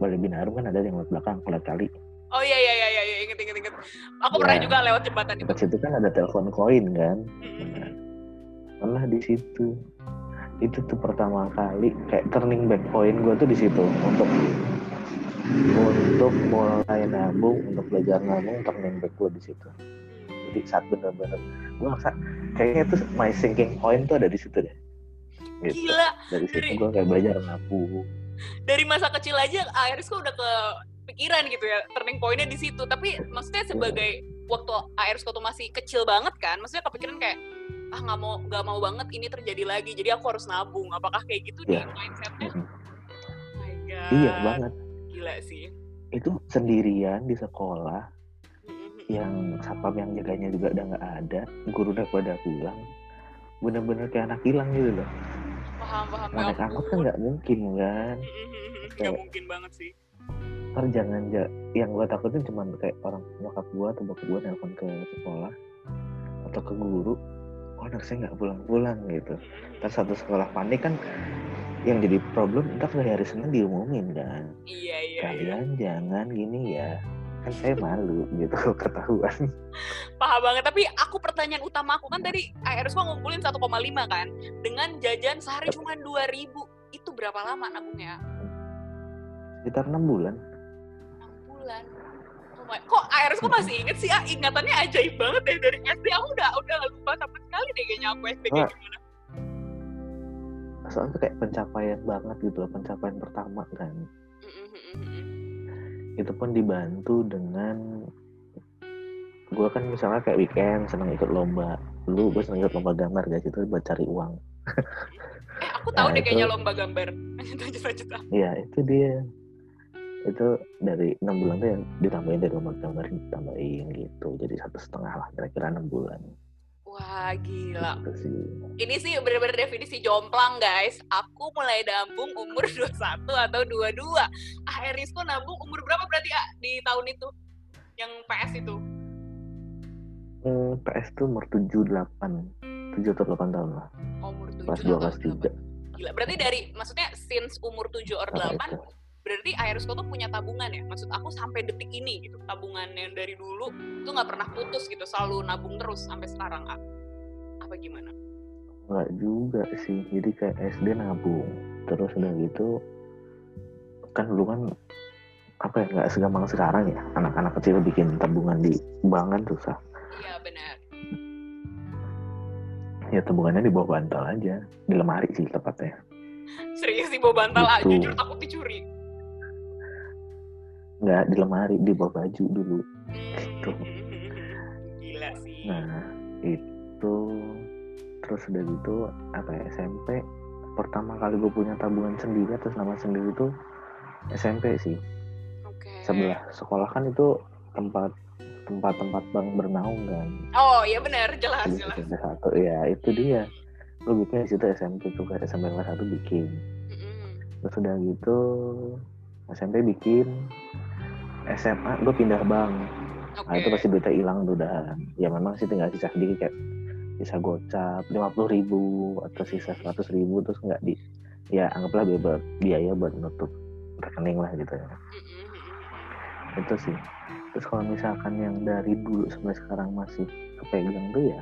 S2: Bali Binarum kan ada yang lewat belakang lewat kali
S1: Oh iya iya iya iya iya, inget inget inget. Aku pernah
S2: Ya.
S1: juga lewat jembatan itu.
S2: situ kan ada telepon koin kan
S1: Mm-mm.
S2: Pernah di situ. Itu tuh pertama kali kayak turning back point gue tuh di situ. Untuk untuk mulai nabung untuk belajar nabung turning back gue di situ. Jadi saat bener-bener gue ngerasa kayaknya tuh my sinking point tuh ada di situ deh. Gitu.
S1: Gila,
S2: dari situ gue kayak belajar nabung.
S1: Dari masa kecil aja Iris kok udah kepikiran gitu ya turning pointnya di situ. Tapi maksudnya sebagai waktu Iris tuh masih kecil banget kan, maksudnya kepikiran kayak ah nggak mau nggak mau banget ini terjadi lagi, jadi aku harus nabung. Apakah kayak gitu
S2: Iya.
S1: di mindsetnya? Oh my God.
S2: iya banget
S1: Gila sih.
S2: itu sendirian di sekolah
S1: Mm-mm.
S2: yang satpam yang jaganya juga udah nggak ada guru udah pada pulang bener-bener kayak anak hilang gitu loh
S1: Paham paham.
S2: mau naik angkot kan nggak mungkin kan
S1: Nggak
S2: Kayak-
S1: mungkin banget sih.
S2: ntar jangan ja- yang gue takutin cuma kayak orang nyokap gue atau bokap gue nelpon ke sekolah atau ke guru oh anak saya nggak pulang-pulang gitu ntar satu sekolah panik kan yang jadi problem ntar dari hari Senin diumumin kan
S1: Iya iya iya.
S2: kalian jangan gini ya kan saya malu gitu ketahuan
S1: Paham banget. Tapi aku pertanyaan utama aku kan tadi kok ngumpulin 1,5 kan dengan jajan sehari cuma 2000 itu berapa lama nabungnya?
S2: sekitar enam bulan
S1: 6 bulan. Kok Iris kok masih inget sih? Ah, ingatannya ajaib banget ya dari SD. Aku udah udah lupa sama sekali deh kayaknya aku SD kayak
S2: Wah.
S1: gimana.
S2: soalnya kayak pencapaian banget gitu loh pencapaian pertama kan itu pun dibantu dengan gue kan misalnya kayak weekend seneng ikut lomba lu gue seneng ikut lomba gambar guys itu buat cari uang
S1: eh aku tahu
S2: Nah,
S1: deh kayaknya
S2: itu-
S1: lomba gambar lanjut lanjut lanjut.
S2: Iya itu dia itu dari enam bulan tuh ya ditambahin dari lomba gambar ditambahin gitu. Jadi satu setengah lah kira-kira enam bulan.
S1: Wah gila.
S2: Gitu sih.
S1: Ini sih bener-bener definisi jomplang guys. Aku mulai nabung umur 21 atau 22 ah Erisco nabung umur berapa berarti ah di tahun itu? Yang PS itu?
S2: Hmm, PS tuh umur tujuh delapan. Tujuh atau delapan tahun lah.
S1: Oh, umur 7
S2: kelas dua kelas tiga.
S1: Gila, berarti dari maksudnya since umur 7 or
S2: Apa
S1: 8
S2: itu?
S1: Berarti Aerosko tuh punya tabungan ya? Maksud aku sampai detik ini gitu tabungan yang dari dulu tuh nggak pernah putus gitu selalu nabung terus sampai sekarang ah. apa gimana?
S2: Nggak juga sih jadi kayak SD nabung terus udah gitu kan dulu kan apa ya nggak segampang sekarang ya anak-anak kecil bikin tabungan di bank kan susah.
S1: Iya benar.
S2: Ya tabungannya di bawah bantal aja di lemari sih tepatnya.
S1: Serius sih bawa bantal ah
S2: Gitu.
S1: jujur takut dicuri
S2: nggak di lemari di bawah baju dulu. Gitu.
S1: gila sih.
S2: Nah itu terus udah gitu apa ya SMP pertama kali gue punya tabungan sendiri atas nama sendiri itu SMP sih.
S1: Oke.
S2: Sebelah sekolah kan itu tempat tempat tempat bank bernaung kan.
S1: Oh iya benar jelas
S2: Jadi
S1: jelas.
S2: SMP satu ya itu dia. Gue bikin di situ SMP tuh kayak SMP kelas satu bikin. Terus udah gitu SMP bikin SMA gue pindah bank.
S1: Oke
S2: nah itu pasti duitnya hilang tuh udah ya memang sih tinggal sisa sedikit kayak sisa gocap lima puluh ribu atau sisa seratus ribu terus nggak di ya anggaplah biaya, biaya buat nutup rekening lah gitu ya.
S1: Mm-mm.
S2: itu sih. Terus kalau misalkan yang dari dulu sampai sekarang masih kepegang tuh ya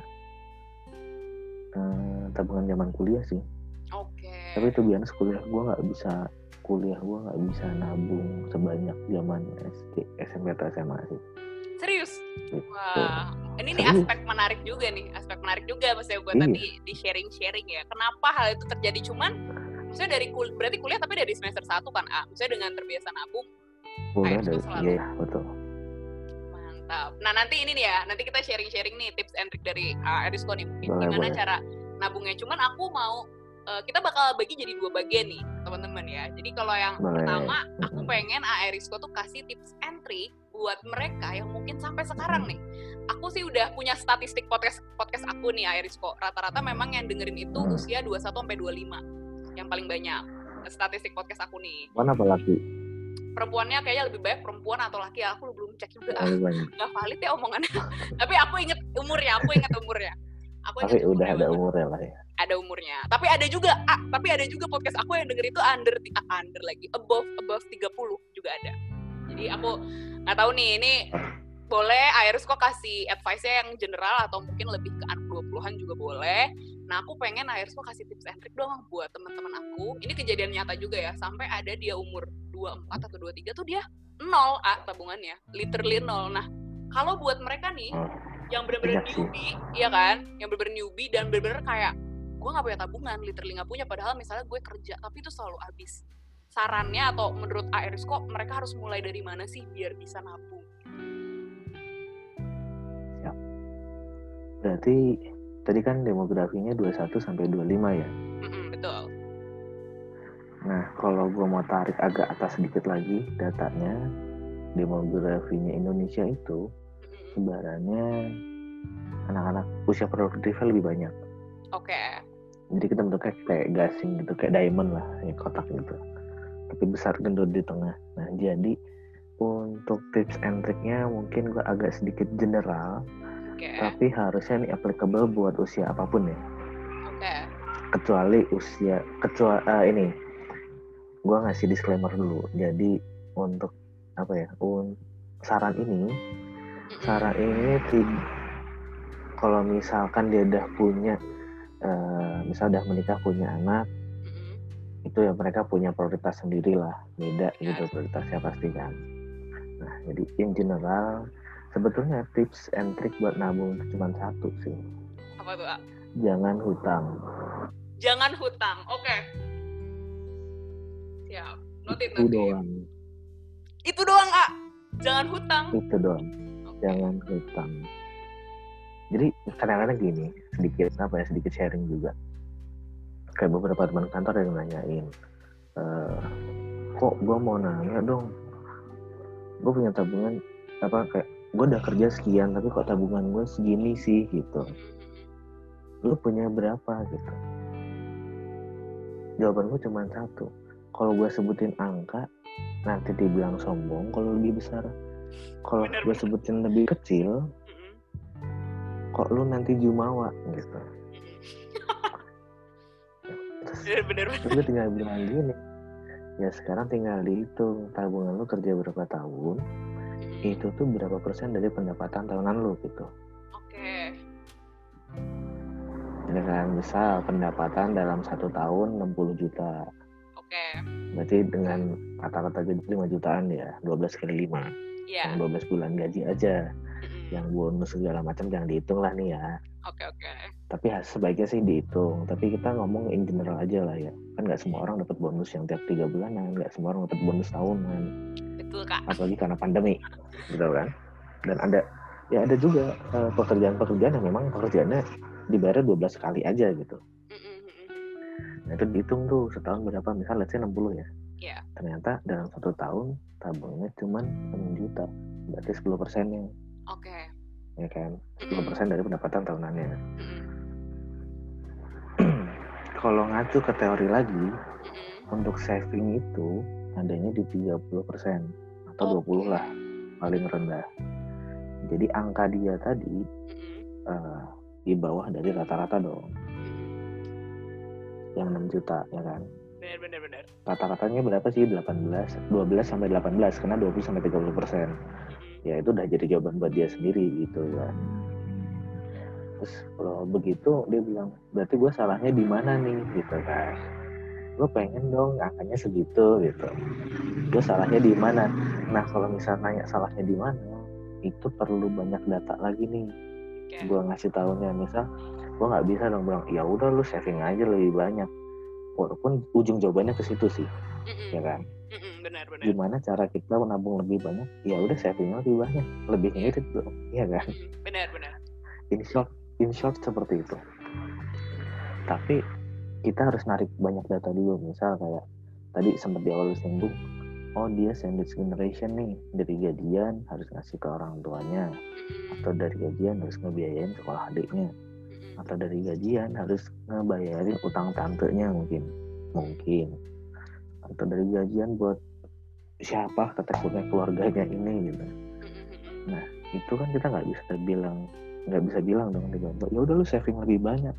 S2: eh, tabungan zaman kuliah sih.
S1: Oke.
S2: Tapi itu biasanya kuliah gue nggak bisa kuliah gue nggak bisa nabung sebanyak zaman SD SMP atau SMA sih
S1: Serius?
S2: Gitu.
S1: Wah, ini nih aspek menarik juga nih, aspek menarik juga maksudnya buat
S2: Iya.
S1: tadi di sharing-sharing ya. Kenapa hal itu terjadi? Cuman, maksudnya dari kul berarti kuliah tapi dari semester 1 kan, A. Maksudnya dengan terbiasa nabung,
S2: kuliah dari iya iya, betul
S1: mantap. Nah nanti ini nih ya, nanti kita sharing-sharing nih tips and trick dari uh, Erisko nih mungkin.
S2: Boleh,
S1: Gimana
S2: boleh.
S1: cara nabungnya. Cuman aku mau, uh, kita bakal bagi jadi dua bagian nih, teman-teman ya. Jadi kalau yang
S2: Boleh.
S1: pertama, aku pengen A. Erisko tuh kasih tips and trick buat mereka yang mungkin sampai sekarang nih aku sih udah punya statistik podcast podcast aku nih Airisco. Rata-rata memang yang dengerin itu
S2: Hmm.
S1: usia 21 sampai 25 yang paling banyak. Statistik podcast aku nih.
S2: mana apa lagi
S1: Perempuannya kayaknya lebih banyak perempuan atau laki aku belum cek juga. Nggak valid ya omongannya. Tapi aku inget umurnya, aku inget umurnya. Aku
S2: tapi
S1: inget
S2: udah
S1: umurnya
S2: ada
S1: banget.
S2: umurnya lah ya
S1: ada umurnya. Tapi ada juga, ah, tapi ada juga podcast aku yang denger itu under ah, under lagi, above above 30 juga ada. Jadi aku nggak tahu nih, ini boleh Iris kok kasih advice-nya yang general atau mungkin lebih ke anak 20-an juga boleh. Nah, aku pengen Iris kok kasih tips and trick dong buat teman-teman aku. Ini kejadian nyata juga ya, sampai ada dia umur 24 atau 23 tuh dia nol ah tabungannya, literally nol. Nah, kalau buat mereka nih yang bener-bener
S2: Iya
S1: newbie, iya kan? Yang bener-bener newbie dan bener-bener kayak gue nggak punya tabungan, literally nggak punya. Padahal misalnya gue kerja, tapi itu selalu habis. Sarannya atau menurut ARS kok mereka harus mulai dari mana sih biar bisa nabung?
S2: berarti tadi kan demografinya 21 sampai 25 ya
S1: Mm-mm, betul.
S2: nah kalau gue mau tarik agak atas sedikit lagi datanya demografinya Indonesia itu sebarannya anak-anak usia produktifnya lebih banyak
S1: Oke,
S2: jadi kita bentuknya kayak gasing gitu kayak diamond lah ya kotak gitu. Tapi besar gendut di tengah. Nah jadi untuk tips and triknya mungkin gue agak sedikit general
S1: oke,
S2: tapi harusnya ini applicable buat usia apa pun ya.
S1: Oke.
S2: kecuali usia kecuali ini. Gue ngasih disclaimer dulu. Jadi untuk apa ya un, saran ini saran ini kalau misalkan dia udah punya eh, misal udah menikah punya anak
S1: Mm-mm.
S2: itu ya mereka punya prioritas sendiri lah beda
S1: Ya.
S2: gitu prioritasnya pasti kan nah jadi in general sebetulnya tips and trick buat nabung itu cuma satu sih
S1: Apa tuh?
S2: Jangan hutang
S1: Jangan hutang. Oke. Siap. Notit
S2: itu
S1: notit.
S2: doang
S1: Itu doang, A. Jangan hutang.
S2: Itu dong. Jangan hutang. Jadi kadang-kadang gini, sedikit apa ya sedikit sharing juga. Kayak beberapa teman kantor yang nanyain, e, kok gue mau nanya dong, gue punya tabungan apa kayak gue udah kerja sekian tapi kok tabungan gue segini sih? Gitu. Lu punya berapa? Gitu. Jawaban gue cuma satu kalau gue sebutin angka nanti dibilang sombong kalau lebih besar. Kalau gue sebutin lebih kecil kok lu nanti jumawa gitu terus,
S1: bener, bener,
S2: terus gue tinggal bilang gini ya sekarang tinggal dihitung tabungan lu kerja berapa tahun itu tuh berapa persen dari pendapatan tahunan lu gitu
S1: oke okay.
S2: Jadi kan misal pendapatan dalam satu tahun 60 juta.
S1: Oke. Okay.
S2: Berarti dengan kata-kata gaji 5 jutaan ya, 12 kali 5. Iya. Yeah. Yang 12 bulan gaji aja. Yang bonus segala macam jangan dihitung lah nih ya.
S1: Oke okay, oke. Okay.
S2: Tapi sebaiknya sih dihitung. Tapi kita ngomong in general aja lah ya. Kan nggak semua orang dapat bonus yang tiap tiga bulanan, nggak semua orang dapat bonus tahunan.
S1: Betul kak.
S2: Apalagi karena pandemi, gitu kan. Dan ada ya ada juga uh, pekerjaan-pekerjaan yang memang pekerjaannya dibayar 12 kali aja gitu. Nah itu dihitung tuh setahun berapa misal let's say 60 ya.
S1: Yeah.
S2: Ternyata dalam satu tahun tabungnya cuma 6 juta. Berarti 10 persennya.
S1: Oke. Okay.
S2: Ya kan? 10 persen dari pendapatan tahunannya. Kalau ngacu ke teori lagi, untuk saving itu adanya di 30 persen atau okay. 20 lah paling rendah. Jadi angka dia tadi uh, di bawah dari rata-rata dong yang 6 juta ya kan
S1: benar benar benar
S2: rata-ratanya berapa sih 18 12 sampai 18 karena 20 sampai 30 persen ya itu udah jadi jawaban buat dia sendiri gitu kan. Terus kalau begitu dia bilang berarti gue salahnya di mana nih? Gitu kan. Gue pengen dong angkanya segitu gitu. Gue salahnya di mana? Nah kalau misalnya nanya salahnya di mana itu perlu banyak data lagi nih. Okay. gue ngasih tahunya misal gue nggak bisa dong bilang ya udah lu saving aja lebih banyak. Walaupun ujung jawabannya ke situ sih mm-hmm. ya kan
S1: benar, benar.
S2: gimana cara kita menabung lebih banyak? Ya udah savingnya lebih banyak. Lebih ngirit dong ya kan?
S1: Benar benar.
S2: In short in short seperti itu. Tapi kita harus narik banyak data dulu. Misal kayak tadi sempat di awal singgung oh dia sandwich generation nih. Dari gajian harus ngasih ke orang tuanya. Atau dari gajian harus ngebiayain sekolah adiknya. Atau dari gajian harus ngebayarin utang tantenya mungkin. Mungkin atau dari gajian buat siapa ketekunnya keluarganya ini gitu. Nah itu kan kita nggak bisa bilang nggak bisa bilang dong di ya udah lu saving lebih banyak.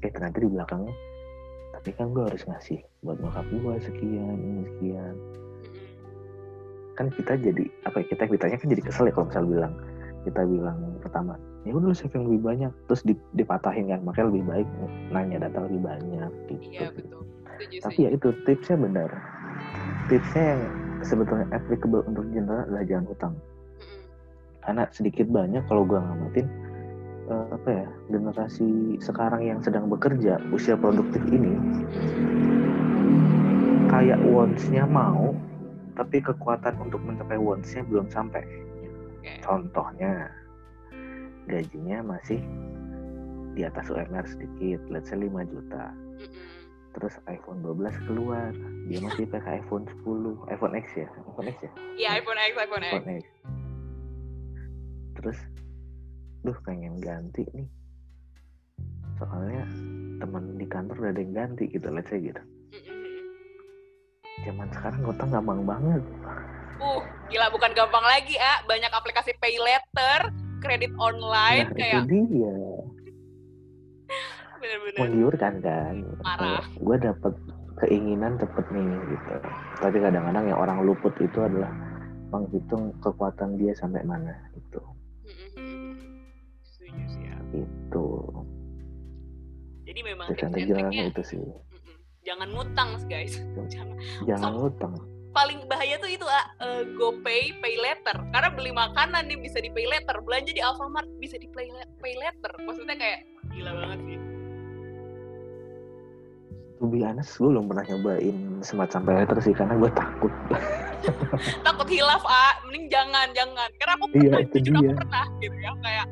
S2: Eh ternyata di belakangnya tapi kan gue harus ngasih buat nyokap gue sekian ini sekian. Kan kita jadi apa ya kita kitanya kan jadi kesel ya kalau misal bilang kita bilang pertama ya udah lu saving lebih banyak. Terus dipatahin kan makanya lebih baik nanya data lebih banyak gitu.
S1: Iya, betul.
S2: tapi ya itu tipsnya benar tipsnya yang sebetulnya applicable untuk general adalah jangan hutang hmm. karena sedikit banyak kalau gua ngamatin uh, apa ya generasi sekarang yang sedang bekerja usia produktif ini kayak wants-nya mau tapi kekuatan untuk mencapai wants-nya belum sampai. Contohnya, gajinya masih di atas UMR sedikit, let's say 5 juta. Terus iPhone 12 keluar, dia masih pakai iPhone 10, iPhone X ya, iPhone X ya?
S1: Iya iPhone X, iPhone, iPhone X. X.
S2: Terus, duh pengen ganti nih. Soalnya teman di kantor udah ada yang ganti gitu, let's say gitu zaman sekarang ngutang gampang banget.
S1: Uh, gila bukan gampang lagi, ah. Banyak aplikasi pay letter, kredit online nah, kayak.
S2: Itu dia. Bener-bener. Menggiurkan kan.
S1: Parah.
S2: Gue dapet keinginan cepet nih gitu. Tapi kadang-kadang yang orang luput itu adalah menghitung kekuatan dia sampai mana itu.
S1: Setuju sih ya.
S2: Itu.
S1: Jadi memang
S2: tips itu sih
S1: jangan ngutang guys jangan
S2: jangan so, ngutang
S1: paling bahaya tuh itu uh, uh, GoPay pay letter karena beli makanan nih bisa di pay letter belanja di Alfamart bisa di pay, pay letter maksudnya kayak gila banget sih
S2: to be honest gue belum pernah nyobain semacam pay letter sih karena gue takut.
S1: Takut hilaf ah mending jangan jangan. Karena aku
S2: Iya,
S1: pernah
S2: itu
S1: jujur aku pernah gitu ya. Kayak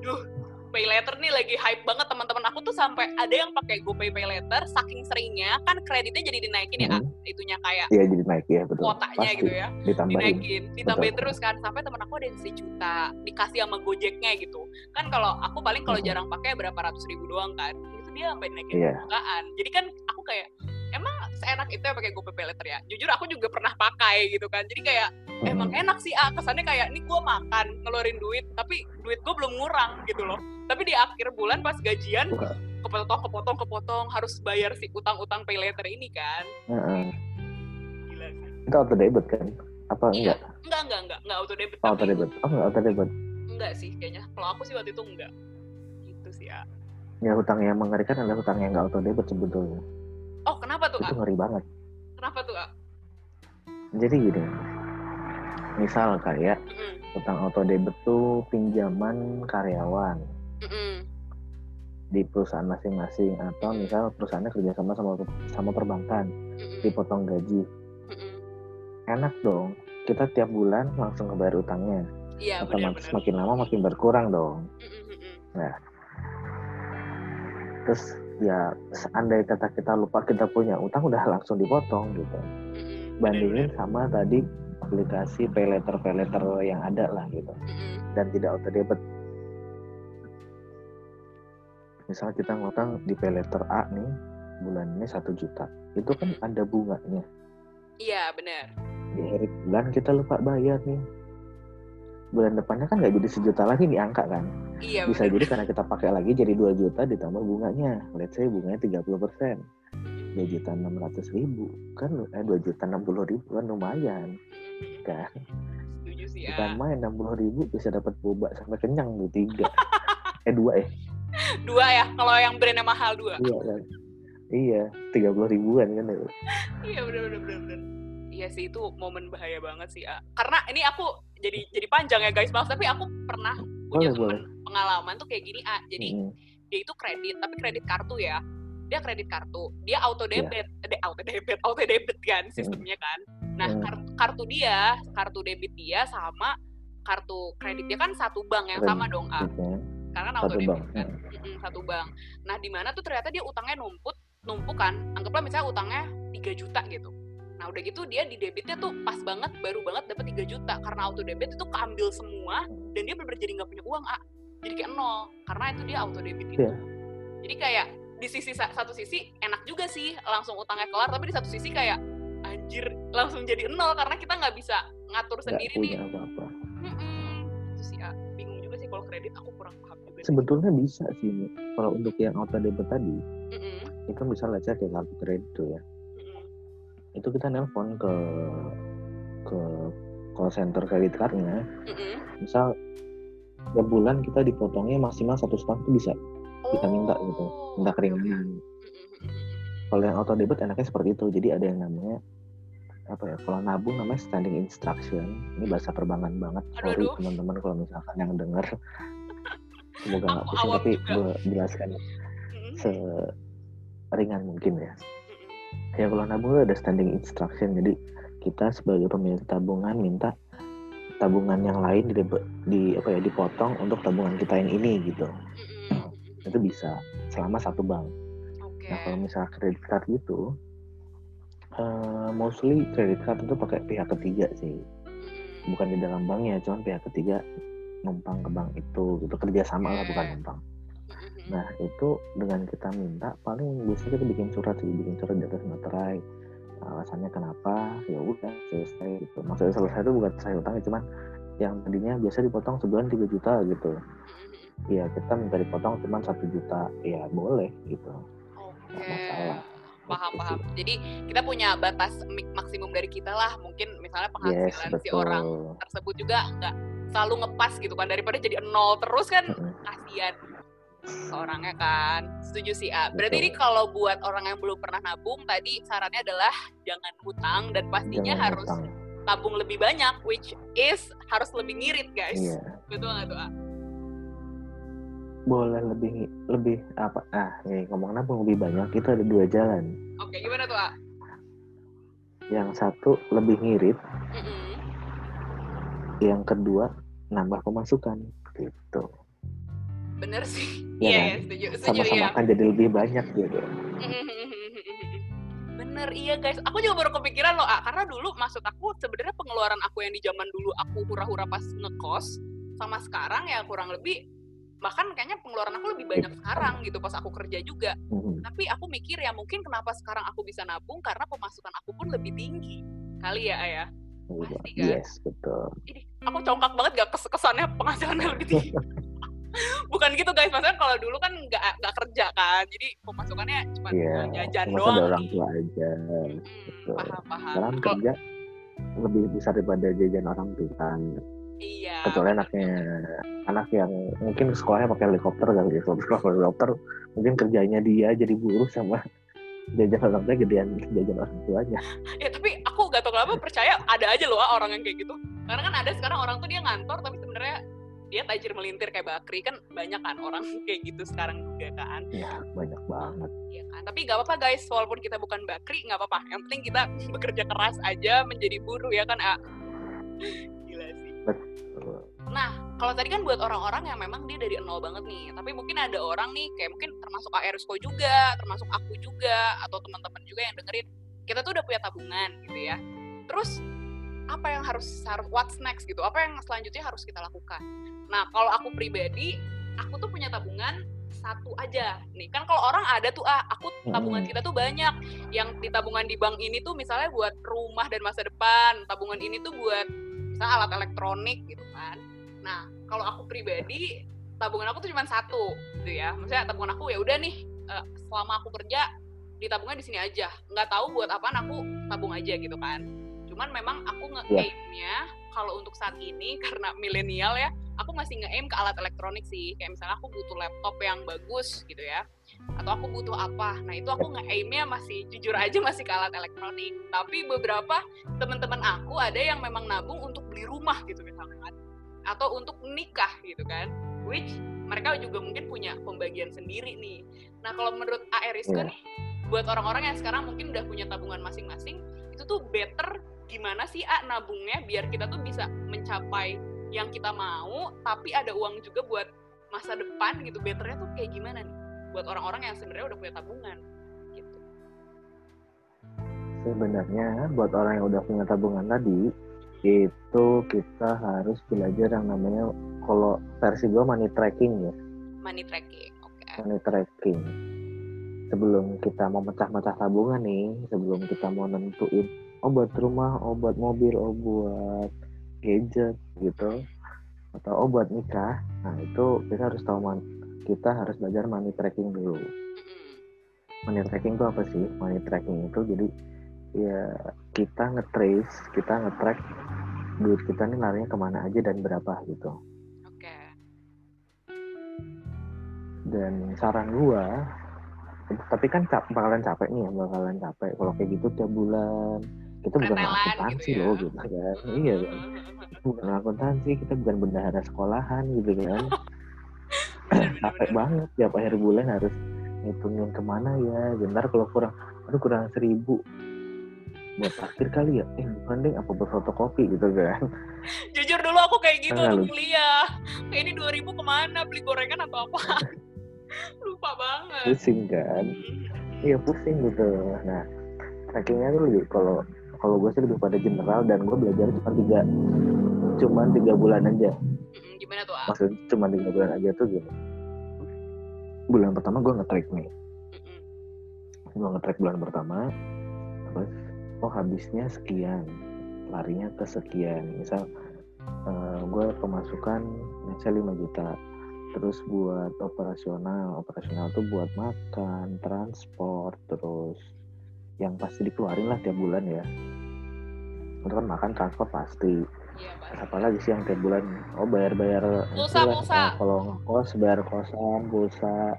S1: duh pay nih lagi hype banget. Teman-teman aku tuh sampai ada yang pakai GoPay pay saking seringnya kan kreditnya jadi dinaikin ya
S2: Mm-mm.
S1: itunya kayak
S2: Iya jadi naik ya betul.
S1: kuotanya
S2: Pasti.
S1: gitu ya.
S2: Ditambahin.
S1: dinaikin ditambahin
S2: Betul.
S1: terus kan. Sampai temen aku ada yang sejuta dikasih sama gojeknya gitu. Kan kalau aku paling kalau
S2: Mhm.
S1: jarang pakai berapa ratus ribu doang kan dia sampai naikin
S2: Iya.
S1: jutaan jadi kan aku kayak emang seenak itu ya pakai GoPay Pay Letter ya jujur aku juga pernah pakai gitu kan jadi kayak
S2: Mm-mm.
S1: emang enak sih ah kesannya kayak ini gue makan ngeluarin duit tapi duit gue belum ngurang gitu loh tapi di akhir bulan pas gajian
S2: Wah.
S1: kepotong kepotong kepotong harus bayar si utang-utang pay letter ini kan
S2: Heeh.
S1: gila sih
S2: Itu auto debit kan? Apa
S1: Iya.
S2: enggak?
S1: enggak enggak enggak enggak auto debit
S2: Oh, auto debit. Oh enggak auto debit.
S1: enggak sih kayaknya kalau aku sih waktu itu enggak gitu sih ya
S2: Ya hutang yang mengerikan adalah hutang yang enggak auto debit sebetulnya.
S1: oh kenapa tuh
S2: Itu ngeri banget.
S1: kenapa tuh ah
S2: Jadi gini. Misal kayak
S1: Mm-mm.
S2: hutang auto debit tuh pinjaman karyawan
S1: Mm-mm.
S2: di perusahaan masing-masing atau misal perusahaannya kerjasama sama sama perbankan
S1: Mm-mm.
S2: dipotong gaji
S1: Mm-mm.
S2: enak dong kita tiap bulan langsung ngebayar utangnya
S1: iya
S2: otomatis makin lama makin berkurang dong
S1: Mm-mm, mm-mm.
S2: Terus ya seandai kata kita lupa kita punya utang udah langsung dipotong gitu. Bandingin sama tadi aplikasi pay letter pay letter yang ada lah gitu. Dan tidak auto debit misal kita ngutang di pay letter A nih bulan ini satu juta. Itu kan ada bunganya.
S1: Iya benar
S2: di akhir bulan kita lupa bayar nih. Bulan depannya kan nggak jadi sejuta lagi di angka kan
S1: iya
S2: bisa
S1: benar.
S2: jadi karena kita pakai lagi jadi 2 juta ditambah bunganya. Let's say bunganya 30 persen. 2 juta 600 ribu. Kan eh 2 juta 60 ribu kan lumayan. Kan?
S1: Setuju sih ya.
S2: Bukan main 60 ribu bisa dapat boba sampai kenyang tuh tiga. Eh dua eh.
S1: Dua ya kalau yang brandnya mahal dua.
S2: Iya kan iya 30 ribuan kan itu
S1: iya benar benar benar benar iya sih itu momen bahaya banget sih ah. karena ini aku jadi jadi panjang ya guys. Maaf tapi aku pernah punya
S2: Boleh,
S1: temen pengalaman tuh kayak gini ah jadi
S2: Mm-mm.
S1: dia itu kredit tapi kredit kartu ya. Dia kredit kartu dia auto debit eh, auto debit auto debit kan sistemnya kan. Nah
S2: Hmm.
S1: kartu, kartu dia kartu debit dia sama kartu kredit dia kan satu bank yang sama dong ah.
S2: Gitu ya.
S1: karena kan auto
S2: satu
S1: debit
S2: bank
S1: kan. Mm-mm, satu bank. Nah di mana tuh ternyata dia utangnya numpuk numpuk kan. Anggaplah misalnya utangnya 3 juta gitu nah udah gitu dia di debitnya tuh pas banget baru banget dapat 3 juta. Karena auto debit itu keambil semua dan dia bener jadi nggak punya uang ah jadi kayak nol. Karena itu dia auto debit itu.
S2: Iya.
S1: jadi kayak di sisi sa- satu sisi enak juga sih langsung utangnya kelar tapi di satu sisi kayak anjir langsung jadi nol karena kita nggak bisa ngatur sendiri nih.
S2: punya apa-apa.
S1: Mm-mm. itu sih ah bingung juga sih kalau kredit aku kurang paham juga
S2: sebetulnya bisa sih kalau untuk yang auto debit tadi
S1: Mm-mm.
S2: itu misalnya aja kayak kartu kredit tuh ya. Itu kita nelpon ke ke call center kredit cardnya.
S1: Mm-mm.
S2: misal tiap bulan kita dipotongnya maksimal satu setengah tuh bisa. Kita minta gitu
S1: Oh,
S2: minta
S1: oke, oke.
S2: keringanan.
S1: Mm-mm.
S2: kalau yang auto debit enaknya seperti itu. Jadi ada yang namanya apa ya kalau nabung namanya standing instruction. Ini bahasa perbankan banget. Sorry teman-teman kalau misalkan yang denger. Semoga nggak pusing tapi gue jelaskan seringan mungkin ya. Ya kalau nabung ada standing instruction jadi kita sebagai pemilik tabungan minta tabungan yang lain di, di apa ya dipotong untuk tabungan kita yang ini gitu
S1: Mm-mm.
S2: itu bisa selama satu bank
S1: Oke.
S2: nah kalau misalnya kredit card gitu eh, mostly kredit card itu pakai pihak ketiga sih bukan di dalam banknya cuman pihak ketiga numpang ke bank itu gitu kerja sama lah bukan numpang. Nah itu dengan kita minta paling biasanya kita bikin surat sih, bikin surat di atas materai. Alasannya kenapa? Ya udah selesai gitu. Maksudnya selesai itu bukan selesai utangnya, cuman yang tadinya biasa dipotong sebulan 3 juta gitu.
S1: Mm-mm.
S2: Ya kita minta dipotong cuman satu juta, ya boleh gitu.
S1: Oke.
S2: Nggak masalah.
S1: Paham
S2: Gitu
S1: paham. Jadi kita punya batas maksimum dari kita lah. Mungkin misalnya
S2: Yes
S1: penghasilan si orang tersebut juga nggak selalu ngepas gitu kan daripada jadi nol terus kan kasihan orangnya kan setuju sih A berarti
S2: Betul.
S1: ini kalau buat orang yang belum pernah nabung tadi sarannya adalah jangan hutang dan pastinya
S2: Jangan
S1: harus
S2: utang.
S1: tabung lebih banyak which is harus lebih ngirit guys
S2: Iya.
S1: betul nggak tuh A?
S2: Boleh lebih lebih apa? Ah, nih ngomong nabung lebih banyak itu ada dua jalan.
S1: oke gimana tuh A?
S2: Yang satu lebih ngirit,
S1: Mm-mm.
S2: yang kedua nambah pemasukan gitu
S1: bener sih.
S2: Ya
S1: iya
S2: kan?
S1: iya, setuju setuju
S2: sama-sama
S1: iya.
S2: akan jadi lebih banyak gitu.
S1: Bener iya guys. Aku juga baru kepikiran loh ah, karena dulu maksud aku sebenarnya pengeluaran aku yang di zaman dulu aku hura-hura pas ngekos sama sekarang ya kurang lebih bahkan kayaknya pengeluaran aku lebih banyak sekarang gitu pas aku kerja juga.
S2: Mhm.
S1: tapi aku mikir ya mungkin kenapa sekarang aku bisa nabung karena pemasukan aku pun lebih tinggi kali ya ayah? Pasti kan?
S2: yes betul.
S1: Ini aku congkak banget gak kes kesannya penghasilannya lebih tinggi bukan gitu guys. Maksudnya kalau dulu kan nggak nggak kerja kan. Jadi pemasukannya cuma
S2: Iya,
S1: jajan doang.
S2: ada orang tua aja.
S1: Mm-mm,
S2: betul.
S1: paham paham
S2: sekarang kerja lebih besar daripada jajan orang tua kan.
S1: Iya
S2: kecuali anaknya anak yang mungkin sekolahnya pakai helikopter kali ya. Kalau sekolah helikopter mungkin kerjanya dia jadi buruh sama jajan orang tua gedean jajan orang tuanya.
S1: Ya tapi aku gak tau kenapa percaya ada aja loh orang yang kayak gitu. Karena kan ada sekarang orang tuh dia ngantor tapi sebenarnya dia tajir melintir kayak Bakri. Kan banyak kan orang kayak gitu sekarang juga kan.
S2: Ya banyak banget.
S1: Iya kan? Tapi nggak apa-apa guys. Walaupun kita bukan Bakri nggak apa-apa. Yang penting kita bekerja keras aja menjadi buruh ya kan A? Gila sih.
S2: Betul.
S1: Nah, kalau tadi kan buat orang-orang yang memang dia dari nol banget nih, tapi mungkin ada orang nih kayak mungkin termasuk ARSKO juga, termasuk aku juga, atau teman-teman juga yang dengerin, kita tuh udah punya tabungan gitu ya. Terus apa yang harus harus what's next gitu? Apa yang selanjutnya harus kita lakukan? Nah, kalau aku pribadi, aku tuh punya tabungan satu aja nih kan kalau orang ada tuh ah aku tabungan kita tuh banyak yang di tabungan di bank ini tuh misalnya buat rumah dan masa depan tabungan ini tuh buat misalnya alat elektronik gitu kan Nah, kalau aku pribadi, tabungan aku tuh cuma satu, gitu ya. Maksudnya tabungan aku ya udah nih, eh, selama aku kerja di tabungan di sini aja. Nggak tahu buat apaan aku tabung aja gitu kan. Cuman memang aku nge-aim-nya kalau untuk saat ini karena milenial ya, aku masih nge-aim ke alat elektronik sih. Kayak misalnya aku butuh laptop yang bagus gitu ya. Atau aku butuh apa. Nah, itu aku nge-aim-nya masih jujur aja masih ke alat elektronik. Tapi beberapa teman-teman aku ada yang memang nabung untuk beli rumah gitu misalnya kan atau untuk nikah gitu kan which mereka juga mungkin punya pembagian sendiri nih nah kalau menurut Aerisco
S2: Iya.
S1: nih buat orang-orang yang sekarang mungkin udah punya tabungan masing-masing itu tuh better gimana sih A nabungnya biar kita tuh bisa mencapai yang kita mau tapi ada uang juga buat masa depan gitu. Betternya tuh kayak gimana nih? Buat orang-orang yang sebenarnya udah punya tabungan gitu.
S2: Sebenarnya buat orang yang udah punya tabungan tadi itu kita harus belajar yang namanya kalau versi gue money tracking ya.
S1: Money tracking oke.
S2: Money tracking. Sebelum kita mau mecah-mecah tabungan nih sebelum kita mau nentuin oh buat rumah oh buat mobil oh buat gadget gitu atau oh buat nikah. Nah itu kita harus tahu man- kita harus belajar money tracking dulu. Money tracking itu apa sih? Money tracking itu jadi ya kita nge-trace kita nge-track duit kita nih larinya ke mana aja dan berapa gitu.
S1: Oke.
S2: Dan saran gua tapi kan cap, bakalan capek nih ya bakalan capek. Kalau kayak gitu tiap bulan kita bukan akuntansi
S1: gitu ya.
S2: loh gitu kan. Iya. Kan bukan akuntansi kita bukan bendahara sekolahan gitu kan. Capek banget tiap akhir bulan harus ngitungin ke mana ya. Bentar kalau kurang aduh kurang seribu. Buat parkir kali ya. Eh bukan deh apa buat fotokopi gitu kan.
S1: Jujur dulu aku kayak gitu
S2: Ah,
S1: untuk kuliah. Kayak ini 2000 ke mana? Beli gorengan atau apa? Lupa banget.
S2: pusing kan? Iya pusing gitu. Nah trackingnya tuh lebih kalau kalau gue sih lebih pada general dan gue belajar cuma tiga cuma tiga bulan aja
S1: Mm-mm, Gimana tuh? Ah?
S2: maksudnya cuma tiga bulan aja tuh gini bulan pertama gue nge-track nih
S1: Mm-mm.
S2: gue nge-track bulan pertama terus oh habisnya sekian larinya ke sekian misal gue pemasukan misalnya 5 juta terus buat operasional operasional tuh buat makan transport terus yang pasti dikeluarin lah tiap bulan ya. Itu kan makan transport pasti.
S1: Pak.
S2: apalagi sih yang tiap bulan? Oh bayar bayar
S1: Pulsa, pulsa.
S2: kalau ngekos bayar kosan pulsa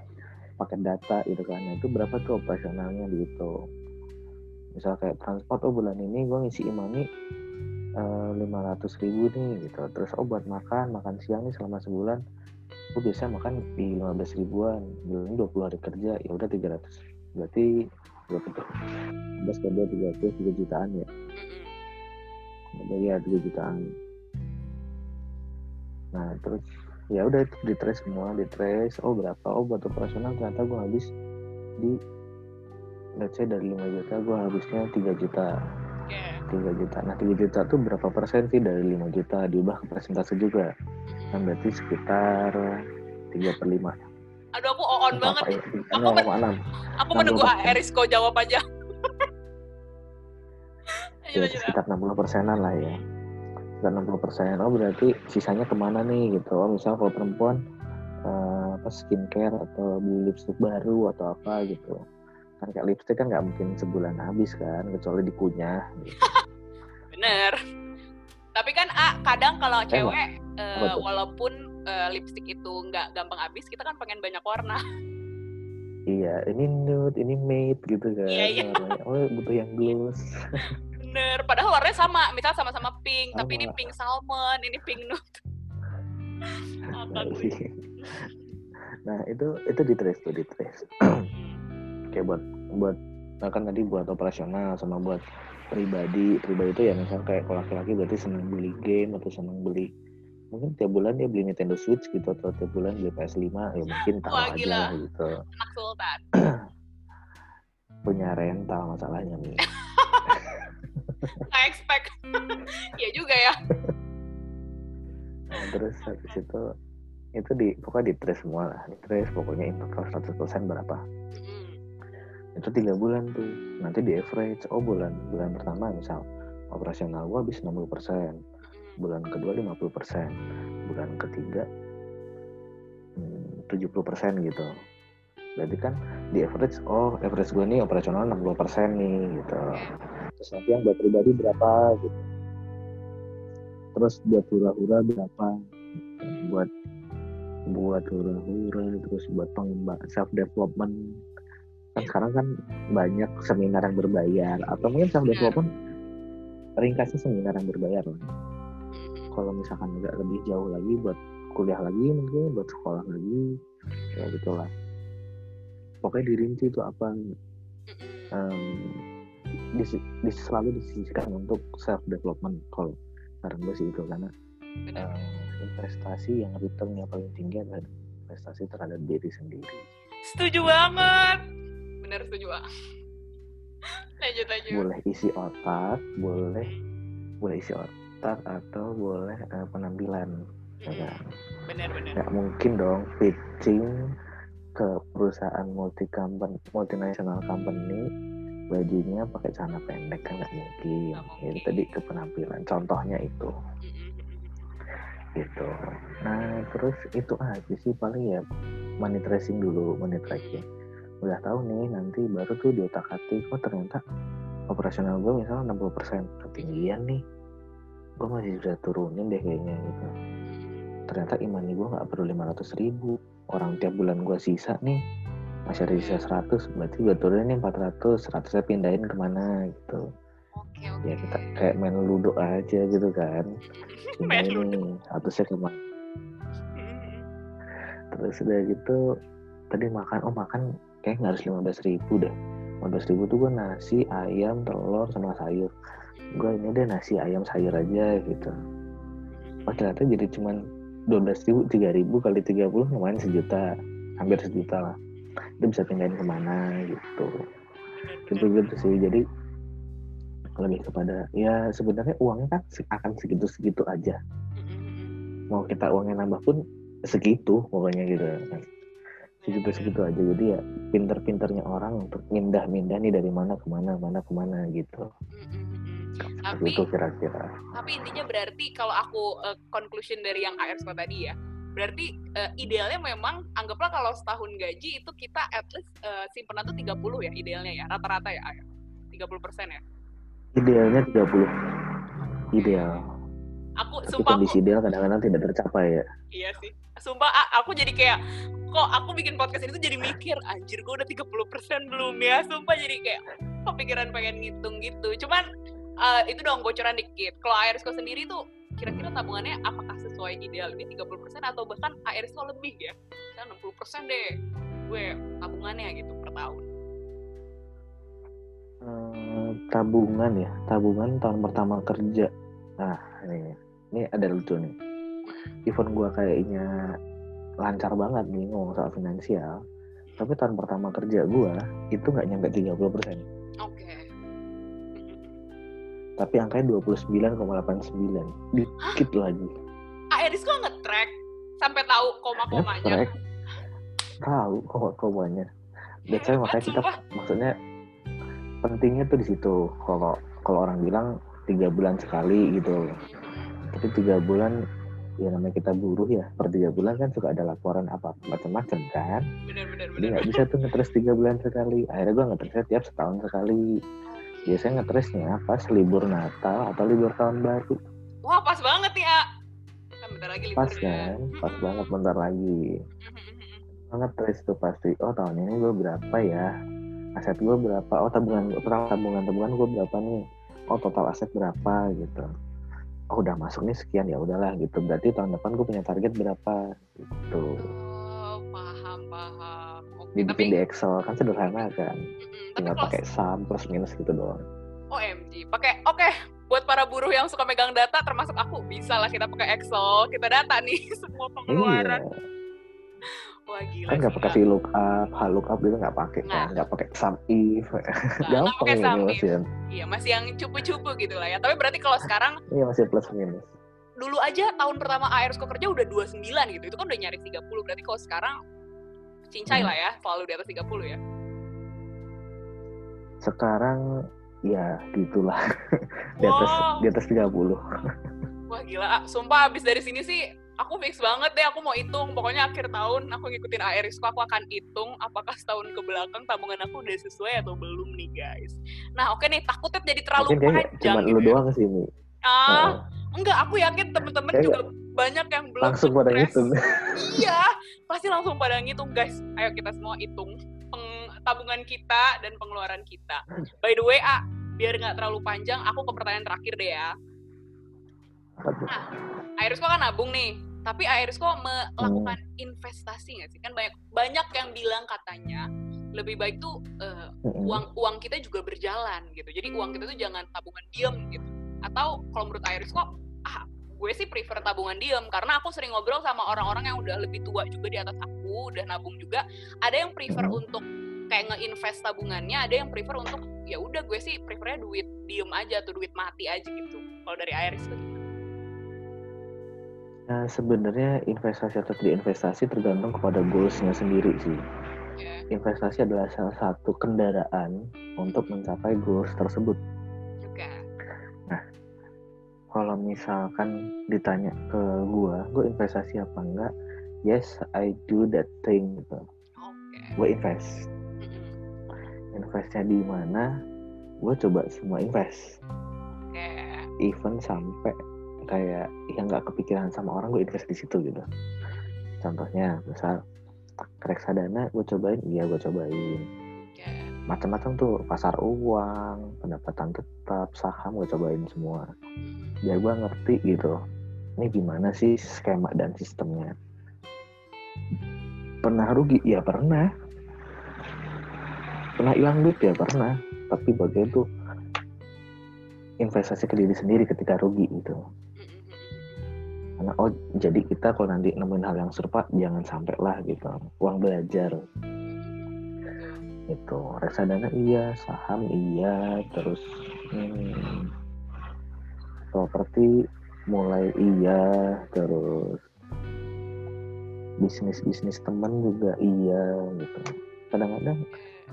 S2: pakai data gitu kan. Nah, itu berapa tuh operasionalnya gitu. Misal kayak transport oh bulan ini gue ngisi imani lima ratus ribu nih gitu. Terus oh buat makan makan siang nih selama sebulan gue biasa makan di 15 ribuan. Bulan ini 20 hari kerja ya udah 300 berarti berapa tuh 11 kali 300 3 jutaan ya? Ada ya 3 jutaan. Nah terus ya udah itu di trace semua di trace. Oh berapa? Oh buat operasional ternyata gue habis di let's say dari 5 juta gue habisnya 3 juta.
S1: Oke.
S2: 3 juta. Nah 3 juta tuh berapa persen sih dari 5 juta? Diubah ke persentase juga. Kan berarti sekitar 3 per 5
S1: Aduh aku on banget.
S2: ya?
S1: Aku men-
S2: 0,6
S1: Aku menunggu
S2: 60%.
S1: Erisko jawab aja.
S2: Ya sekitar 60 persenan lah ya sekitar 60 persen oh berarti sisanya ke mana nih gitu oh misal kalau perempuan eh, apa skincare atau beli lipstick baru atau apa gitu kan kayak lipstick kan nggak mungkin sebulan habis kan kecuali dikunyah gitu.
S1: Bener. Tapi kan A, kadang kalau cewek
S2: tuh?
S1: walaupun eh, lipstick itu nggak gampang habis, kita kan pengen banyak warna.
S2: iya ini nude ini matte gitu kan
S1: Iya, iya.
S2: oh butuh yang gloss
S1: Bener. Padahal warnanya sama, misal sama-sama pink, tapi ini
S2: Sama.
S1: pink salmon, ini pink nude. Apa gue?
S2: nah itu itu di trace tuh di trace kayak buat buat nah kan tadi buat operasional sama buat pribadi pribadi itu ya misal kayak kalau laki-laki berarti senang beli game atau senang beli mungkin tiap bulan dia beli Nintendo Switch gitu atau tiap bulan beli PS5 ya mungkin tahu
S1: Wah,
S2: aja
S1: gila.
S2: lah gitu
S1: Anak sultan.
S2: punya rental masalahnya nih
S1: I expect. Iya juga ya.
S2: nah, terus habis itu itu di pokoknya di trace semua lah di trace pokoknya input 100% berapa
S1: Mm.
S2: Itu tiga bulan tuh. Nanti di average oh bulan bulan pertama misal operasional gua habis 60%
S1: Mm.
S2: bulan kedua 50% bulan ketiga hmm, 70% gitu. Berarti kan di average oh average gue nih operasional 60% nih gitu. Terus nanti yang buat pribadi berapa gitu. Terus buat hura-hura berapa buat buat hura-hura terus buat pengembangan self development kan sekarang kan banyak seminar yang berbayar atau mungkin self development ringkasnya seminar yang berbayar lah.
S1: Mm.
S2: kalau misalkan agak lebih jauh lagi buat kuliah lagi mungkin buat sekolah lagi ya gitulah pokoknya dirinci itu apa em, disi- dis- selalu disisihkan untuk self development kalau saran gue sih itu. Karena em, investasi yang returnnya paling tinggi adalah investasi terhadap diri sendiri.
S1: Setuju banget. Bener setuju banget. Lanjut lanjut.
S2: boleh isi otak boleh boleh isi otak atau boleh eh, penampilan ya
S1: Mm-mm.
S2: kan?
S1: Bener bener.
S2: nggak mungkin dong pitching ke perusahaan multi company multinational company bajunya pakai celana pendek kan nggak mungkin.
S1: Mungkin.
S2: tadi ke penampilan contohnya itu gitu nah terus itu aja sih paling ya money tracing dulu money tracking udah tahu nih nanti baru tuh di otak atik oh ternyata operasional gue misalnya 60% ketinggian nih. Gue masih bisa turunin deh kayaknya gitu. Ternyata imani gue nggak perlu 500 ribu. Orang tiap bulan gue sisa nih masih ada sisa 100 berarti gue turunin nih 400 100 saya pindahin ke mana gitu.
S1: Oke oke.
S2: ya kita kayak main ludo aja gitu kan.
S1: Main
S2: pindahin nih 100 saya ke mana terus udah gitu tadi makan oh makan kayak nggak harus 15 ribu deh. 15 ribu tuh gue nasi ayam telur sama sayur. Gue ini deh nasi ayam sayur aja gitu. Oh ternyata jadi cuman 12 ribu 3 ribu kali 30 lumayan sejuta. Hampir sejuta lah. Itu bisa pindahin ke mana gitu. Gitu gitu sih. Jadi lebih kepada ya sebenarnya uangnya kan akan segitu segitu aja mau kita uangnya nambah pun segitu pokoknya gitu kan segitu segitu aja. Jadi ya pinter-pinternya orang untuk mindah-mindah nih dari mana ke mana mana ke mana gitu.
S1: Tapi
S2: itu kira-kira.
S1: tapi intinya berarti kalau aku eh, conclusion dari yang AR Scott tadi ya berarti eh, idealnya memang anggaplah kalau setahun gaji itu kita at least eh, simpanan tuh 30 ya idealnya ya rata-rata ya AR 30 persen ya.
S2: Idealnya 30 ideal.
S1: Aku
S2: tapi
S1: sumpah aku
S2: kondisi ideal kadang-kadang tidak tercapai ya.
S1: Iya sih. Sumpah aku jadi kayak kok aku bikin podcast ini tuh jadi mikir anjir gue udah 30 persen belum ya sumpah. Jadi kayak kepikiran pengen ngitung gitu. Cuman eh, itu dong bocoran dikit. Kalau ARSCO sendiri tuh kira-kira tabungannya apakah sesuai ideal ini 30% atau bahkan ARSCO lebih ya? Misalnya 60% deh gue tabungannya gitu per tahun.
S2: Eh, tabungan ya? Tabungan tahun pertama kerja. Nah ini ini ada lucu nih. Even gue kayaknya lancar banget nih ngomong soal finansial. Tapi tahun pertama kerja gue itu nggak nyampe 30%
S1: Oke.
S2: tapi angkanya 29,89 dikit lagi.
S1: Aeris kok nge-track? Sampai tahu koma-komanya.
S2: tahu kok komanya. That's why
S1: Hebat,
S2: makanya kita
S1: sumpah.
S2: maksudnya pentingnya tuh di situ. Kalau kalau orang bilang tiga bulan sekali gitu. Tapi tiga bulan ya namanya kita buruh ya per tiga bulan kan suka ada laporan apa macam-macam kan.
S1: Bener-bener
S2: jadi
S1: bener.
S2: nggak bisa tuh ngetres tiga bulan sekali. Akhirnya gue ngetresnya tiap setahun sekali. Biasanya ngetresnya pas libur Natal atau libur tahun baru.
S1: Wah pas banget ya. Kan bentar lagi
S2: pas
S1: liburnya.
S2: kan? Pas banget bentar lagi. banget terus tuh pasti oh tahun ini gue berapa ya? Aset gue berapa? Oh tabungan tabungan tabungan gue berapa nih? Oh total aset berapa? gitu oh udah masuk nih sekian ya udahlah gitu. Berarti tahun depan gue punya target berapa? Gitu.
S1: Oh, paham paham. Tapi
S2: dibikin di Excel kan sederhana kan?
S1: Tapi
S2: tinggal
S1: kalau
S2: pakai sum plus minus gitu doang.
S1: OMG, pakai oke buat para buruh yang suka megang data termasuk aku bisa lah kita pakai Excel, kita data nih semua
S2: iya.
S1: pengeluaran. Wah gila.
S2: kan nggak
S1: sih,
S2: pakai
S1: Kak.
S2: VLOOKUP, HLOOKUP gitu nggak pakai kan
S1: Nggak.
S2: pakai sum if
S1: nggak
S2: gampang
S1: pakai
S2: ini
S1: sum
S2: mas
S1: if.
S2: ya
S1: Iya, masih yang cupu-cupu gitu lah ya. Tapi berarti kalau sekarang
S2: iya masih plus minus
S1: dulu aja tahun pertama ARSKO kerja udah 29 gitu. Itu kan udah nyari 30. Berarti kalau sekarang cincai
S2: Hmm.
S1: lah ya, selalu di atas 30 ya.
S2: sekarang ya gitulah di atas
S1: Wow.
S2: di atas 30
S1: Wah gila, ah, sumpah abis dari sini sih aku fix banget deh aku mau hitung. Pokoknya akhir tahun aku ngikutin ARSKO aku akan hitung apakah setahun ke belakang tabungan aku udah sesuai atau belum nih guys. Nah oke nih takutnya jadi terlalu
S2: mungkin
S1: panjang
S2: cuma
S1: gitu
S2: lu
S1: ya.
S2: doang sih ini
S1: Ah, enggak aku yakin temen-temen juga banyak yang belum
S2: langsung pada ngitung
S1: Iya, pasti langsung pada ngitung guys. Ayo kita semua hitung peng- tabungan kita dan pengeluaran kita. By the way, ah, biar nggak terlalu panjang, aku ke pertanyaan terakhir deh ya.
S2: Tuh?
S1: Airisco kan nabung nih, tapi Airisco melakukan investasi nggak sih? Kan banyak banyak yang bilang katanya lebih baik tuh
S2: Mm-mm.
S1: uang uang kita juga berjalan gitu. Jadi uang kita tuh jangan tabungan diem gitu. Atau kalau menurut Airisco, ah gue sih prefer tabungan diem karena aku sering ngobrol sama orang-orang yang udah lebih tua juga di atas aku, udah nabung juga. Ada yang prefer
S2: Hmm.
S1: untuk kayak nge-invest tabungannya, ada yang prefer untuk ya udah gue sih prefernya duit diem aja atau duit mati aja gitu. Kalau dari Airisco gimana?
S2: Nah, sebenarnya investasi atau tidak investasi tergantung kepada goalsnya sendiri sih.
S1: Ya.
S2: Investasi adalah salah satu kendaraan untuk mencapai goals tersebut.
S1: Oke.
S2: Kalau misalkan ditanya ke gua, gua investasi apa enggak? Yes, I do that thing. Gitu.
S1: Oke.
S2: Gue invest. Investnya di mana? Gue coba semua invest.
S1: Oke.
S2: Even sampai kayak yang nggak kepikiran sama orang gue invest di situ gitu. Contohnya, misal reksadana gue cobain, iya gue cobain.
S1: Oke.
S2: Macam-macam tuh pasar uang, pendapatan tetap, saham gue cobain semua. Biar gue ngerti gitu. Ini gimana sih skema dan sistemnya? Pernah rugi? Ya pernah. Pernah hilang duit? Ya pernah. Tapi bagian tuh investasi ke diri sendiri ketika rugi gitu. Karena oh jadi kita kalau nanti nemuin hal yang serupa jangan sampai lah gitu. Uang belajar itu reksadana iya, saham iya, terus hmm, properti mulai iya, terus bisnis bisnis teman juga iya gitu. Kadang-kadang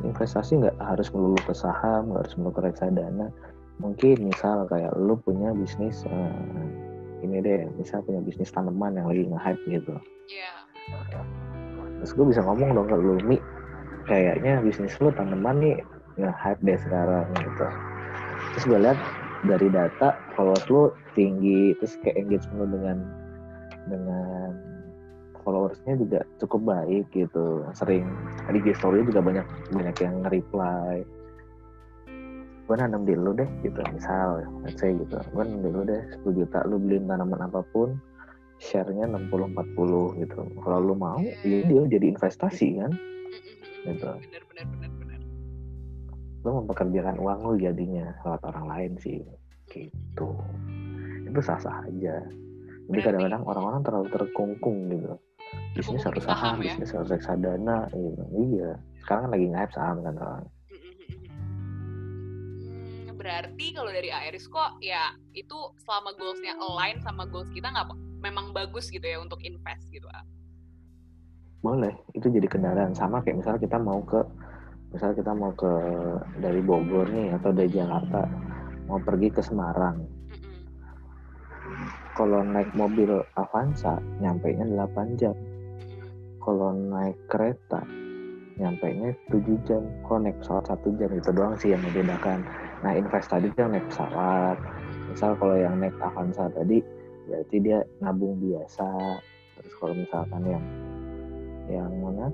S2: investasi nggak harus melulu ke saham, nggak harus melulu ke reksadana. Mungkin misal kayak lu punya bisnis eh, ini deh, misal punya bisnis tanaman yang lagi nge-hype gitu.
S1: Iya.
S2: Terus gue bisa ngomong dong ke lu, Mi, kayaknya bisnis lu tanaman nih nge-hype deh sekarang gitu. Terus gue lihat dari data followers lu tinggi, terus kayak engagement lu dengan dengan followersnya juga cukup baik gitu. Sering di story juga banyak banyak yang nge-reply. Gue nanam di lu deh gitu, misal let's say gitu. Gue nanam di lu deh 10 juta, lu beliin tanaman apa pun, share-nya 60-40 gitu. Kalau lu mau, ya dia jadi investasi kan. Gitu.
S1: Bener bener bener bener.
S2: Lu mempekerjakan uang lu jadinya lewat orang lain sih. Gitu. Itu sah-sah aja. Jadi kadang-kadang orang-orang terlalu terkungkung gitu. Bisnis harus saham, ya? bisnis harus reksadana, gitu. Iya. Sekarang kan lagi nge saham kan orang.
S1: Berarti kalau dari Airis kok ya itu selama goalsnya align sama goals kita nggak memang bagus gitu ya untuk invest gitu ah?
S2: Boleh, itu jadi kendaraan. Sama kayak misalnya kita mau ke misalnya kita mau ke dari Bogor nih atau dari Jakarta mau pergi ke Semarang. Kalau naik mobil Avanza nyampe nya 8 jam kalau naik kereta nyampe nya 7 jam. Kalau naik pesawat satu jam itu doang sih yang membedakan nah invest tadi kan naik pesawat misal kalau yang naik Avanza tadi berarti dia nabung biasa. Terus kalau misalkan yang yang mana?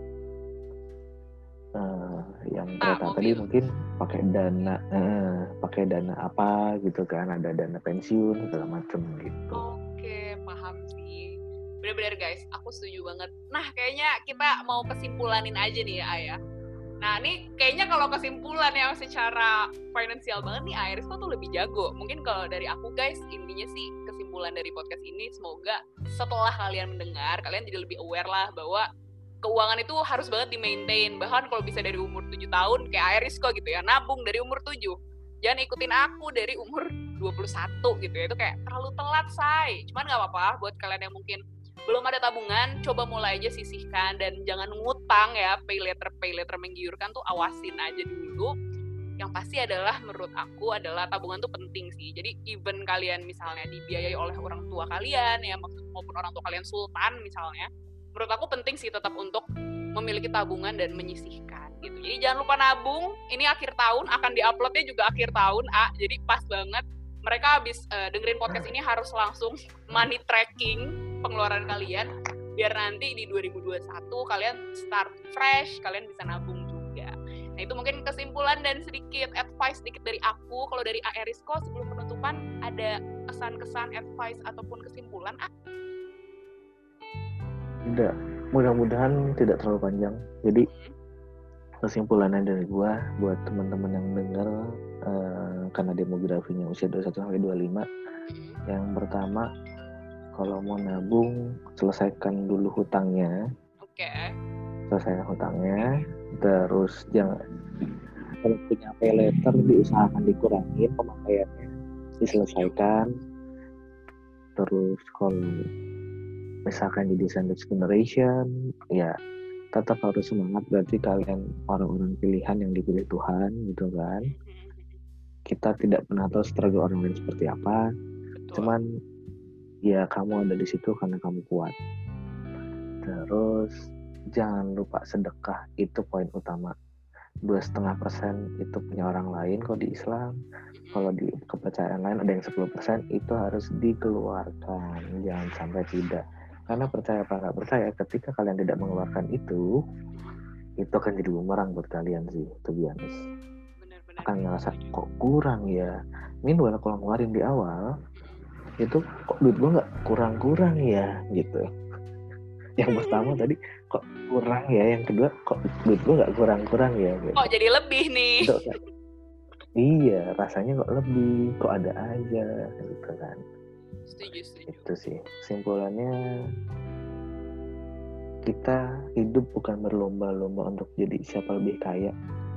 S2: Uh, yang ah, kereta tadi mungkin pakai dana uh, pakai dana apa gitu kan? Ada dana pensiun segala macem gitu.
S1: Oke paham sih. Bener-bener guys aku setuju banget. Nah kayaknya kita mau kesimpulanin aja nih ya Ayah Nah, ini kayaknya kalau kesimpulan yang secara finansial banget nih, Iris tuh lebih jago. Mungkin kalau dari aku guys, intinya sih kesimpulan dari podcast ini, semoga setelah kalian mendengar, kalian jadi lebih aware lah bahwa keuangan itu harus banget di maintain bahkan kalau bisa dari umur 7 tahun kayak Iris kok gitu ya nabung dari umur 7 jangan ikutin aku dari umur 21 gitu ya itu kayak terlalu telat say. Cuman nggak apa-apa buat kalian yang mungkin belum ada tabungan coba mulai aja sisihkan dan jangan ngutang ya pay letter pay letter menggiurkan tuh awasin aja dulu yang pasti adalah menurut aku adalah tabungan tuh penting sih jadi even kalian misalnya dibiayai oleh orang tua kalian ya maupun orang tua kalian sultan misalnya menurut aku penting sih tetap untuk memiliki tabungan dan menyisihkan gitu. Jadi jangan lupa nabung. Ini akhir tahun akan diuploadnya juga akhir tahun, A. Jadi pas banget. Mereka habis uh, dengerin podcast ini harus langsung money tracking pengeluaran kalian biar nanti di 2021 kalian start fresh, kalian bisa nabung juga. Nah, itu mungkin kesimpulan dan sedikit advice sedikit dari aku. Kalau dari Aerisko sebelum penutupan ada kesan-kesan advice ataupun kesimpulan, A?
S2: tidak mudah-mudahan tidak terlalu panjang jadi kesimpulannya dari gua buat teman-teman yang dengar uh, karena demografinya usia 21 sampai 25 yang pertama kalau mau nabung selesaikan dulu hutangnya.
S1: Oke. Okay.
S2: selesaikan hutangnya terus jangan kalau punya pay letter diusahakan dikurangin pemakaiannya. Diselesaikan. Terus kalau misalkan jadi sandwich generation ya tetap harus semangat. Berarti kalian orang-orang pilihan yang dipilih Tuhan gitu kan? Kita tidak pernah tahu struggle orang lain seperti apa. Cuman ya kamu ada di situ karena kamu kuat. Terus jangan lupa sedekah itu poin utama. Dua setengah persen itu punya orang lain kalau di Islam. Kalau di kepercayaan lain ada yang 10 persen itu harus dikeluarkan. Jangan sampai tidak. Karena percaya apa nggak percaya, ketika kalian tidak mengeluarkan itu, itu akan jadi bumerang buat kalian sih, be honest. Akan ngerasa kok kurang ya. Meanwhile kalau ngeluarin di awal, itu kok duit gue nggak kurang-kurang ya gitu. Yang pertama tadi kok kurang ya, yang kedua kok duit gue nggak kurang-kurang ya. Gitu.
S1: Kok jadi lebih nih? Itu,
S2: iya, rasanya kok lebih, kok ada aja gitu kan
S1: setuju setuju
S2: itu sih simpulannya kita hidup bukan berlomba-lomba untuk jadi siapa lebih kaya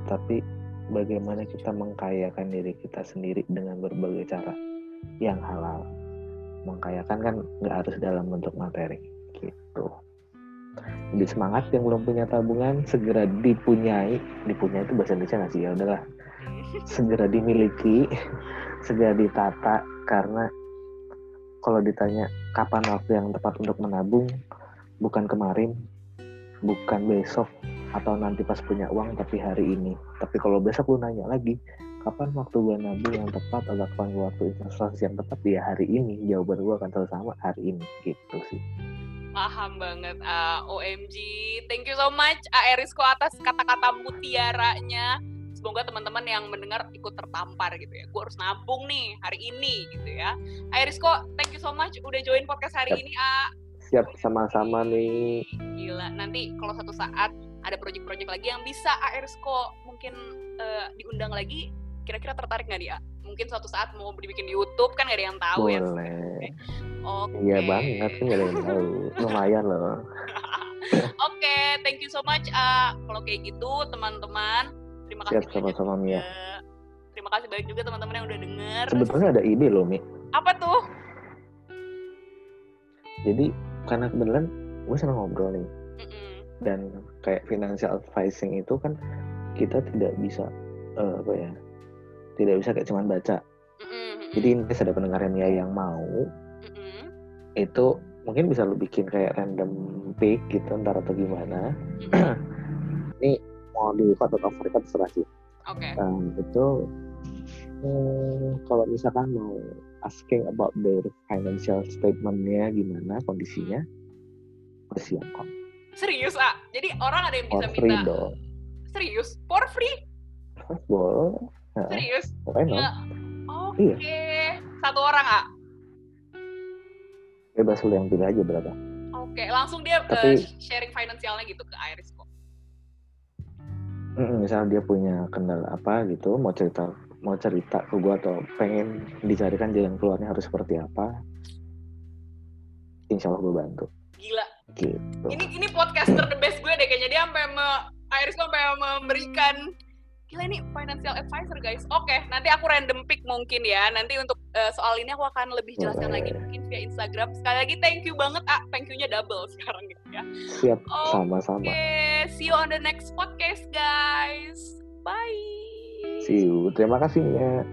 S2: tapi bagaimana kita mengkayakan diri kita sendiri dengan berbagai cara yang halal mengkayakan kan nggak harus dalam bentuk materi gitu. Jadi semangat yang belum punya tabungan segera dipunyai. Dipunyai itu bahasa Indonesia nggak sih? Ya udahlah. Segera dimiliki segera ditata karena kalau ditanya kapan waktu yang tepat untuk menabung, bukan kemarin, bukan besok, atau nanti pas punya uang, tapi hari ini. Tapi kalau besok lu nanya lagi, kapan waktu gue nabung yang tepat atau kapan waktu investasi yang tepat? Ya hari ini. Jawaban gue akan selalu sama hari ini. Gitu sih.
S1: Paham banget uh, OMG thank you so much uh, Erisko atas kata-kata mutiaranya. Semoga teman-teman yang mendengar ikut tertampar gitu ya. Gue harus nabung nih hari ini gitu ya. Kok thank you so much udah join podcast hari siap. ini A
S2: siap sama-sama nih.
S1: Gila nanti kalau satu saat ada project-project lagi yang bisa kok mungkin uh, diundang lagi kira-kira tertarik nggak dia mungkin suatu saat mau dibikin di YouTube kan gak ada yang tahu
S2: ya. Boleh.
S1: ya Oke.
S2: Iya banget kan gak ada yang tahu. Lumayan loh.
S1: Oke, thank you so much. Ah, kalau kayak gitu teman-teman, terima kasih
S2: Siap sama-sama Mia.
S1: Terima kasih banyak juga teman-teman yang udah denger.
S2: Sebetulnya ada ide loh Mi.
S1: Apa tuh?
S2: Jadi karena kebetulan gue senang ngobrol nih dan kayak financial advising itu kan kita tidak bisa eh, apa ya tidak bisa kayak cuman baca
S1: Mm-mm.
S2: jadi ini ada pendengar Mia yang mau
S1: Mm-mm.
S2: itu mungkin bisa lu bikin kayak random pick gitu ntar atau gimana
S1: Mm-mm.
S2: mau di record atau record terserah sih
S1: Oke.
S2: um, itu hmm, kalau misalkan mau asking about their financial statementnya gimana kondisinya gue siap kok
S1: Serius, Ah? Jadi orang ada yang bisa
S2: free
S1: minta serius for free?
S2: boleh
S1: Serius? Ya. Oke. Satu orang, Ah?
S2: bebas lu yang pilih aja berapa
S1: Oke, langsung dia eh,
S2: Tapi-
S1: sharing finansialnya gitu ke Iris kok.
S2: Misalnya dia punya kendala apa gitu mau cerita mau cerita ke gue atau pengen dicarikan jalan keluarnya harus seperti apa insya Allah gue bantu
S1: Gila.
S2: gitu
S1: Ini ini podcaster the best gue deh kayaknya dia sampai me, Iris sampai memberikan Gila ini financial advisor guys. Oke, nanti aku random pick mungkin ya. Nanti untuk eh, soal ini aku akan lebih jelaskan
S2: Boleh.
S1: lagi mungkin via Instagram. Sekali lagi thank you banget ah. Thank you-nya double sekarang gitu ya.
S2: siap sama-sama
S1: see you on the next podcast guys. Bye.
S2: see you terima kasih Mia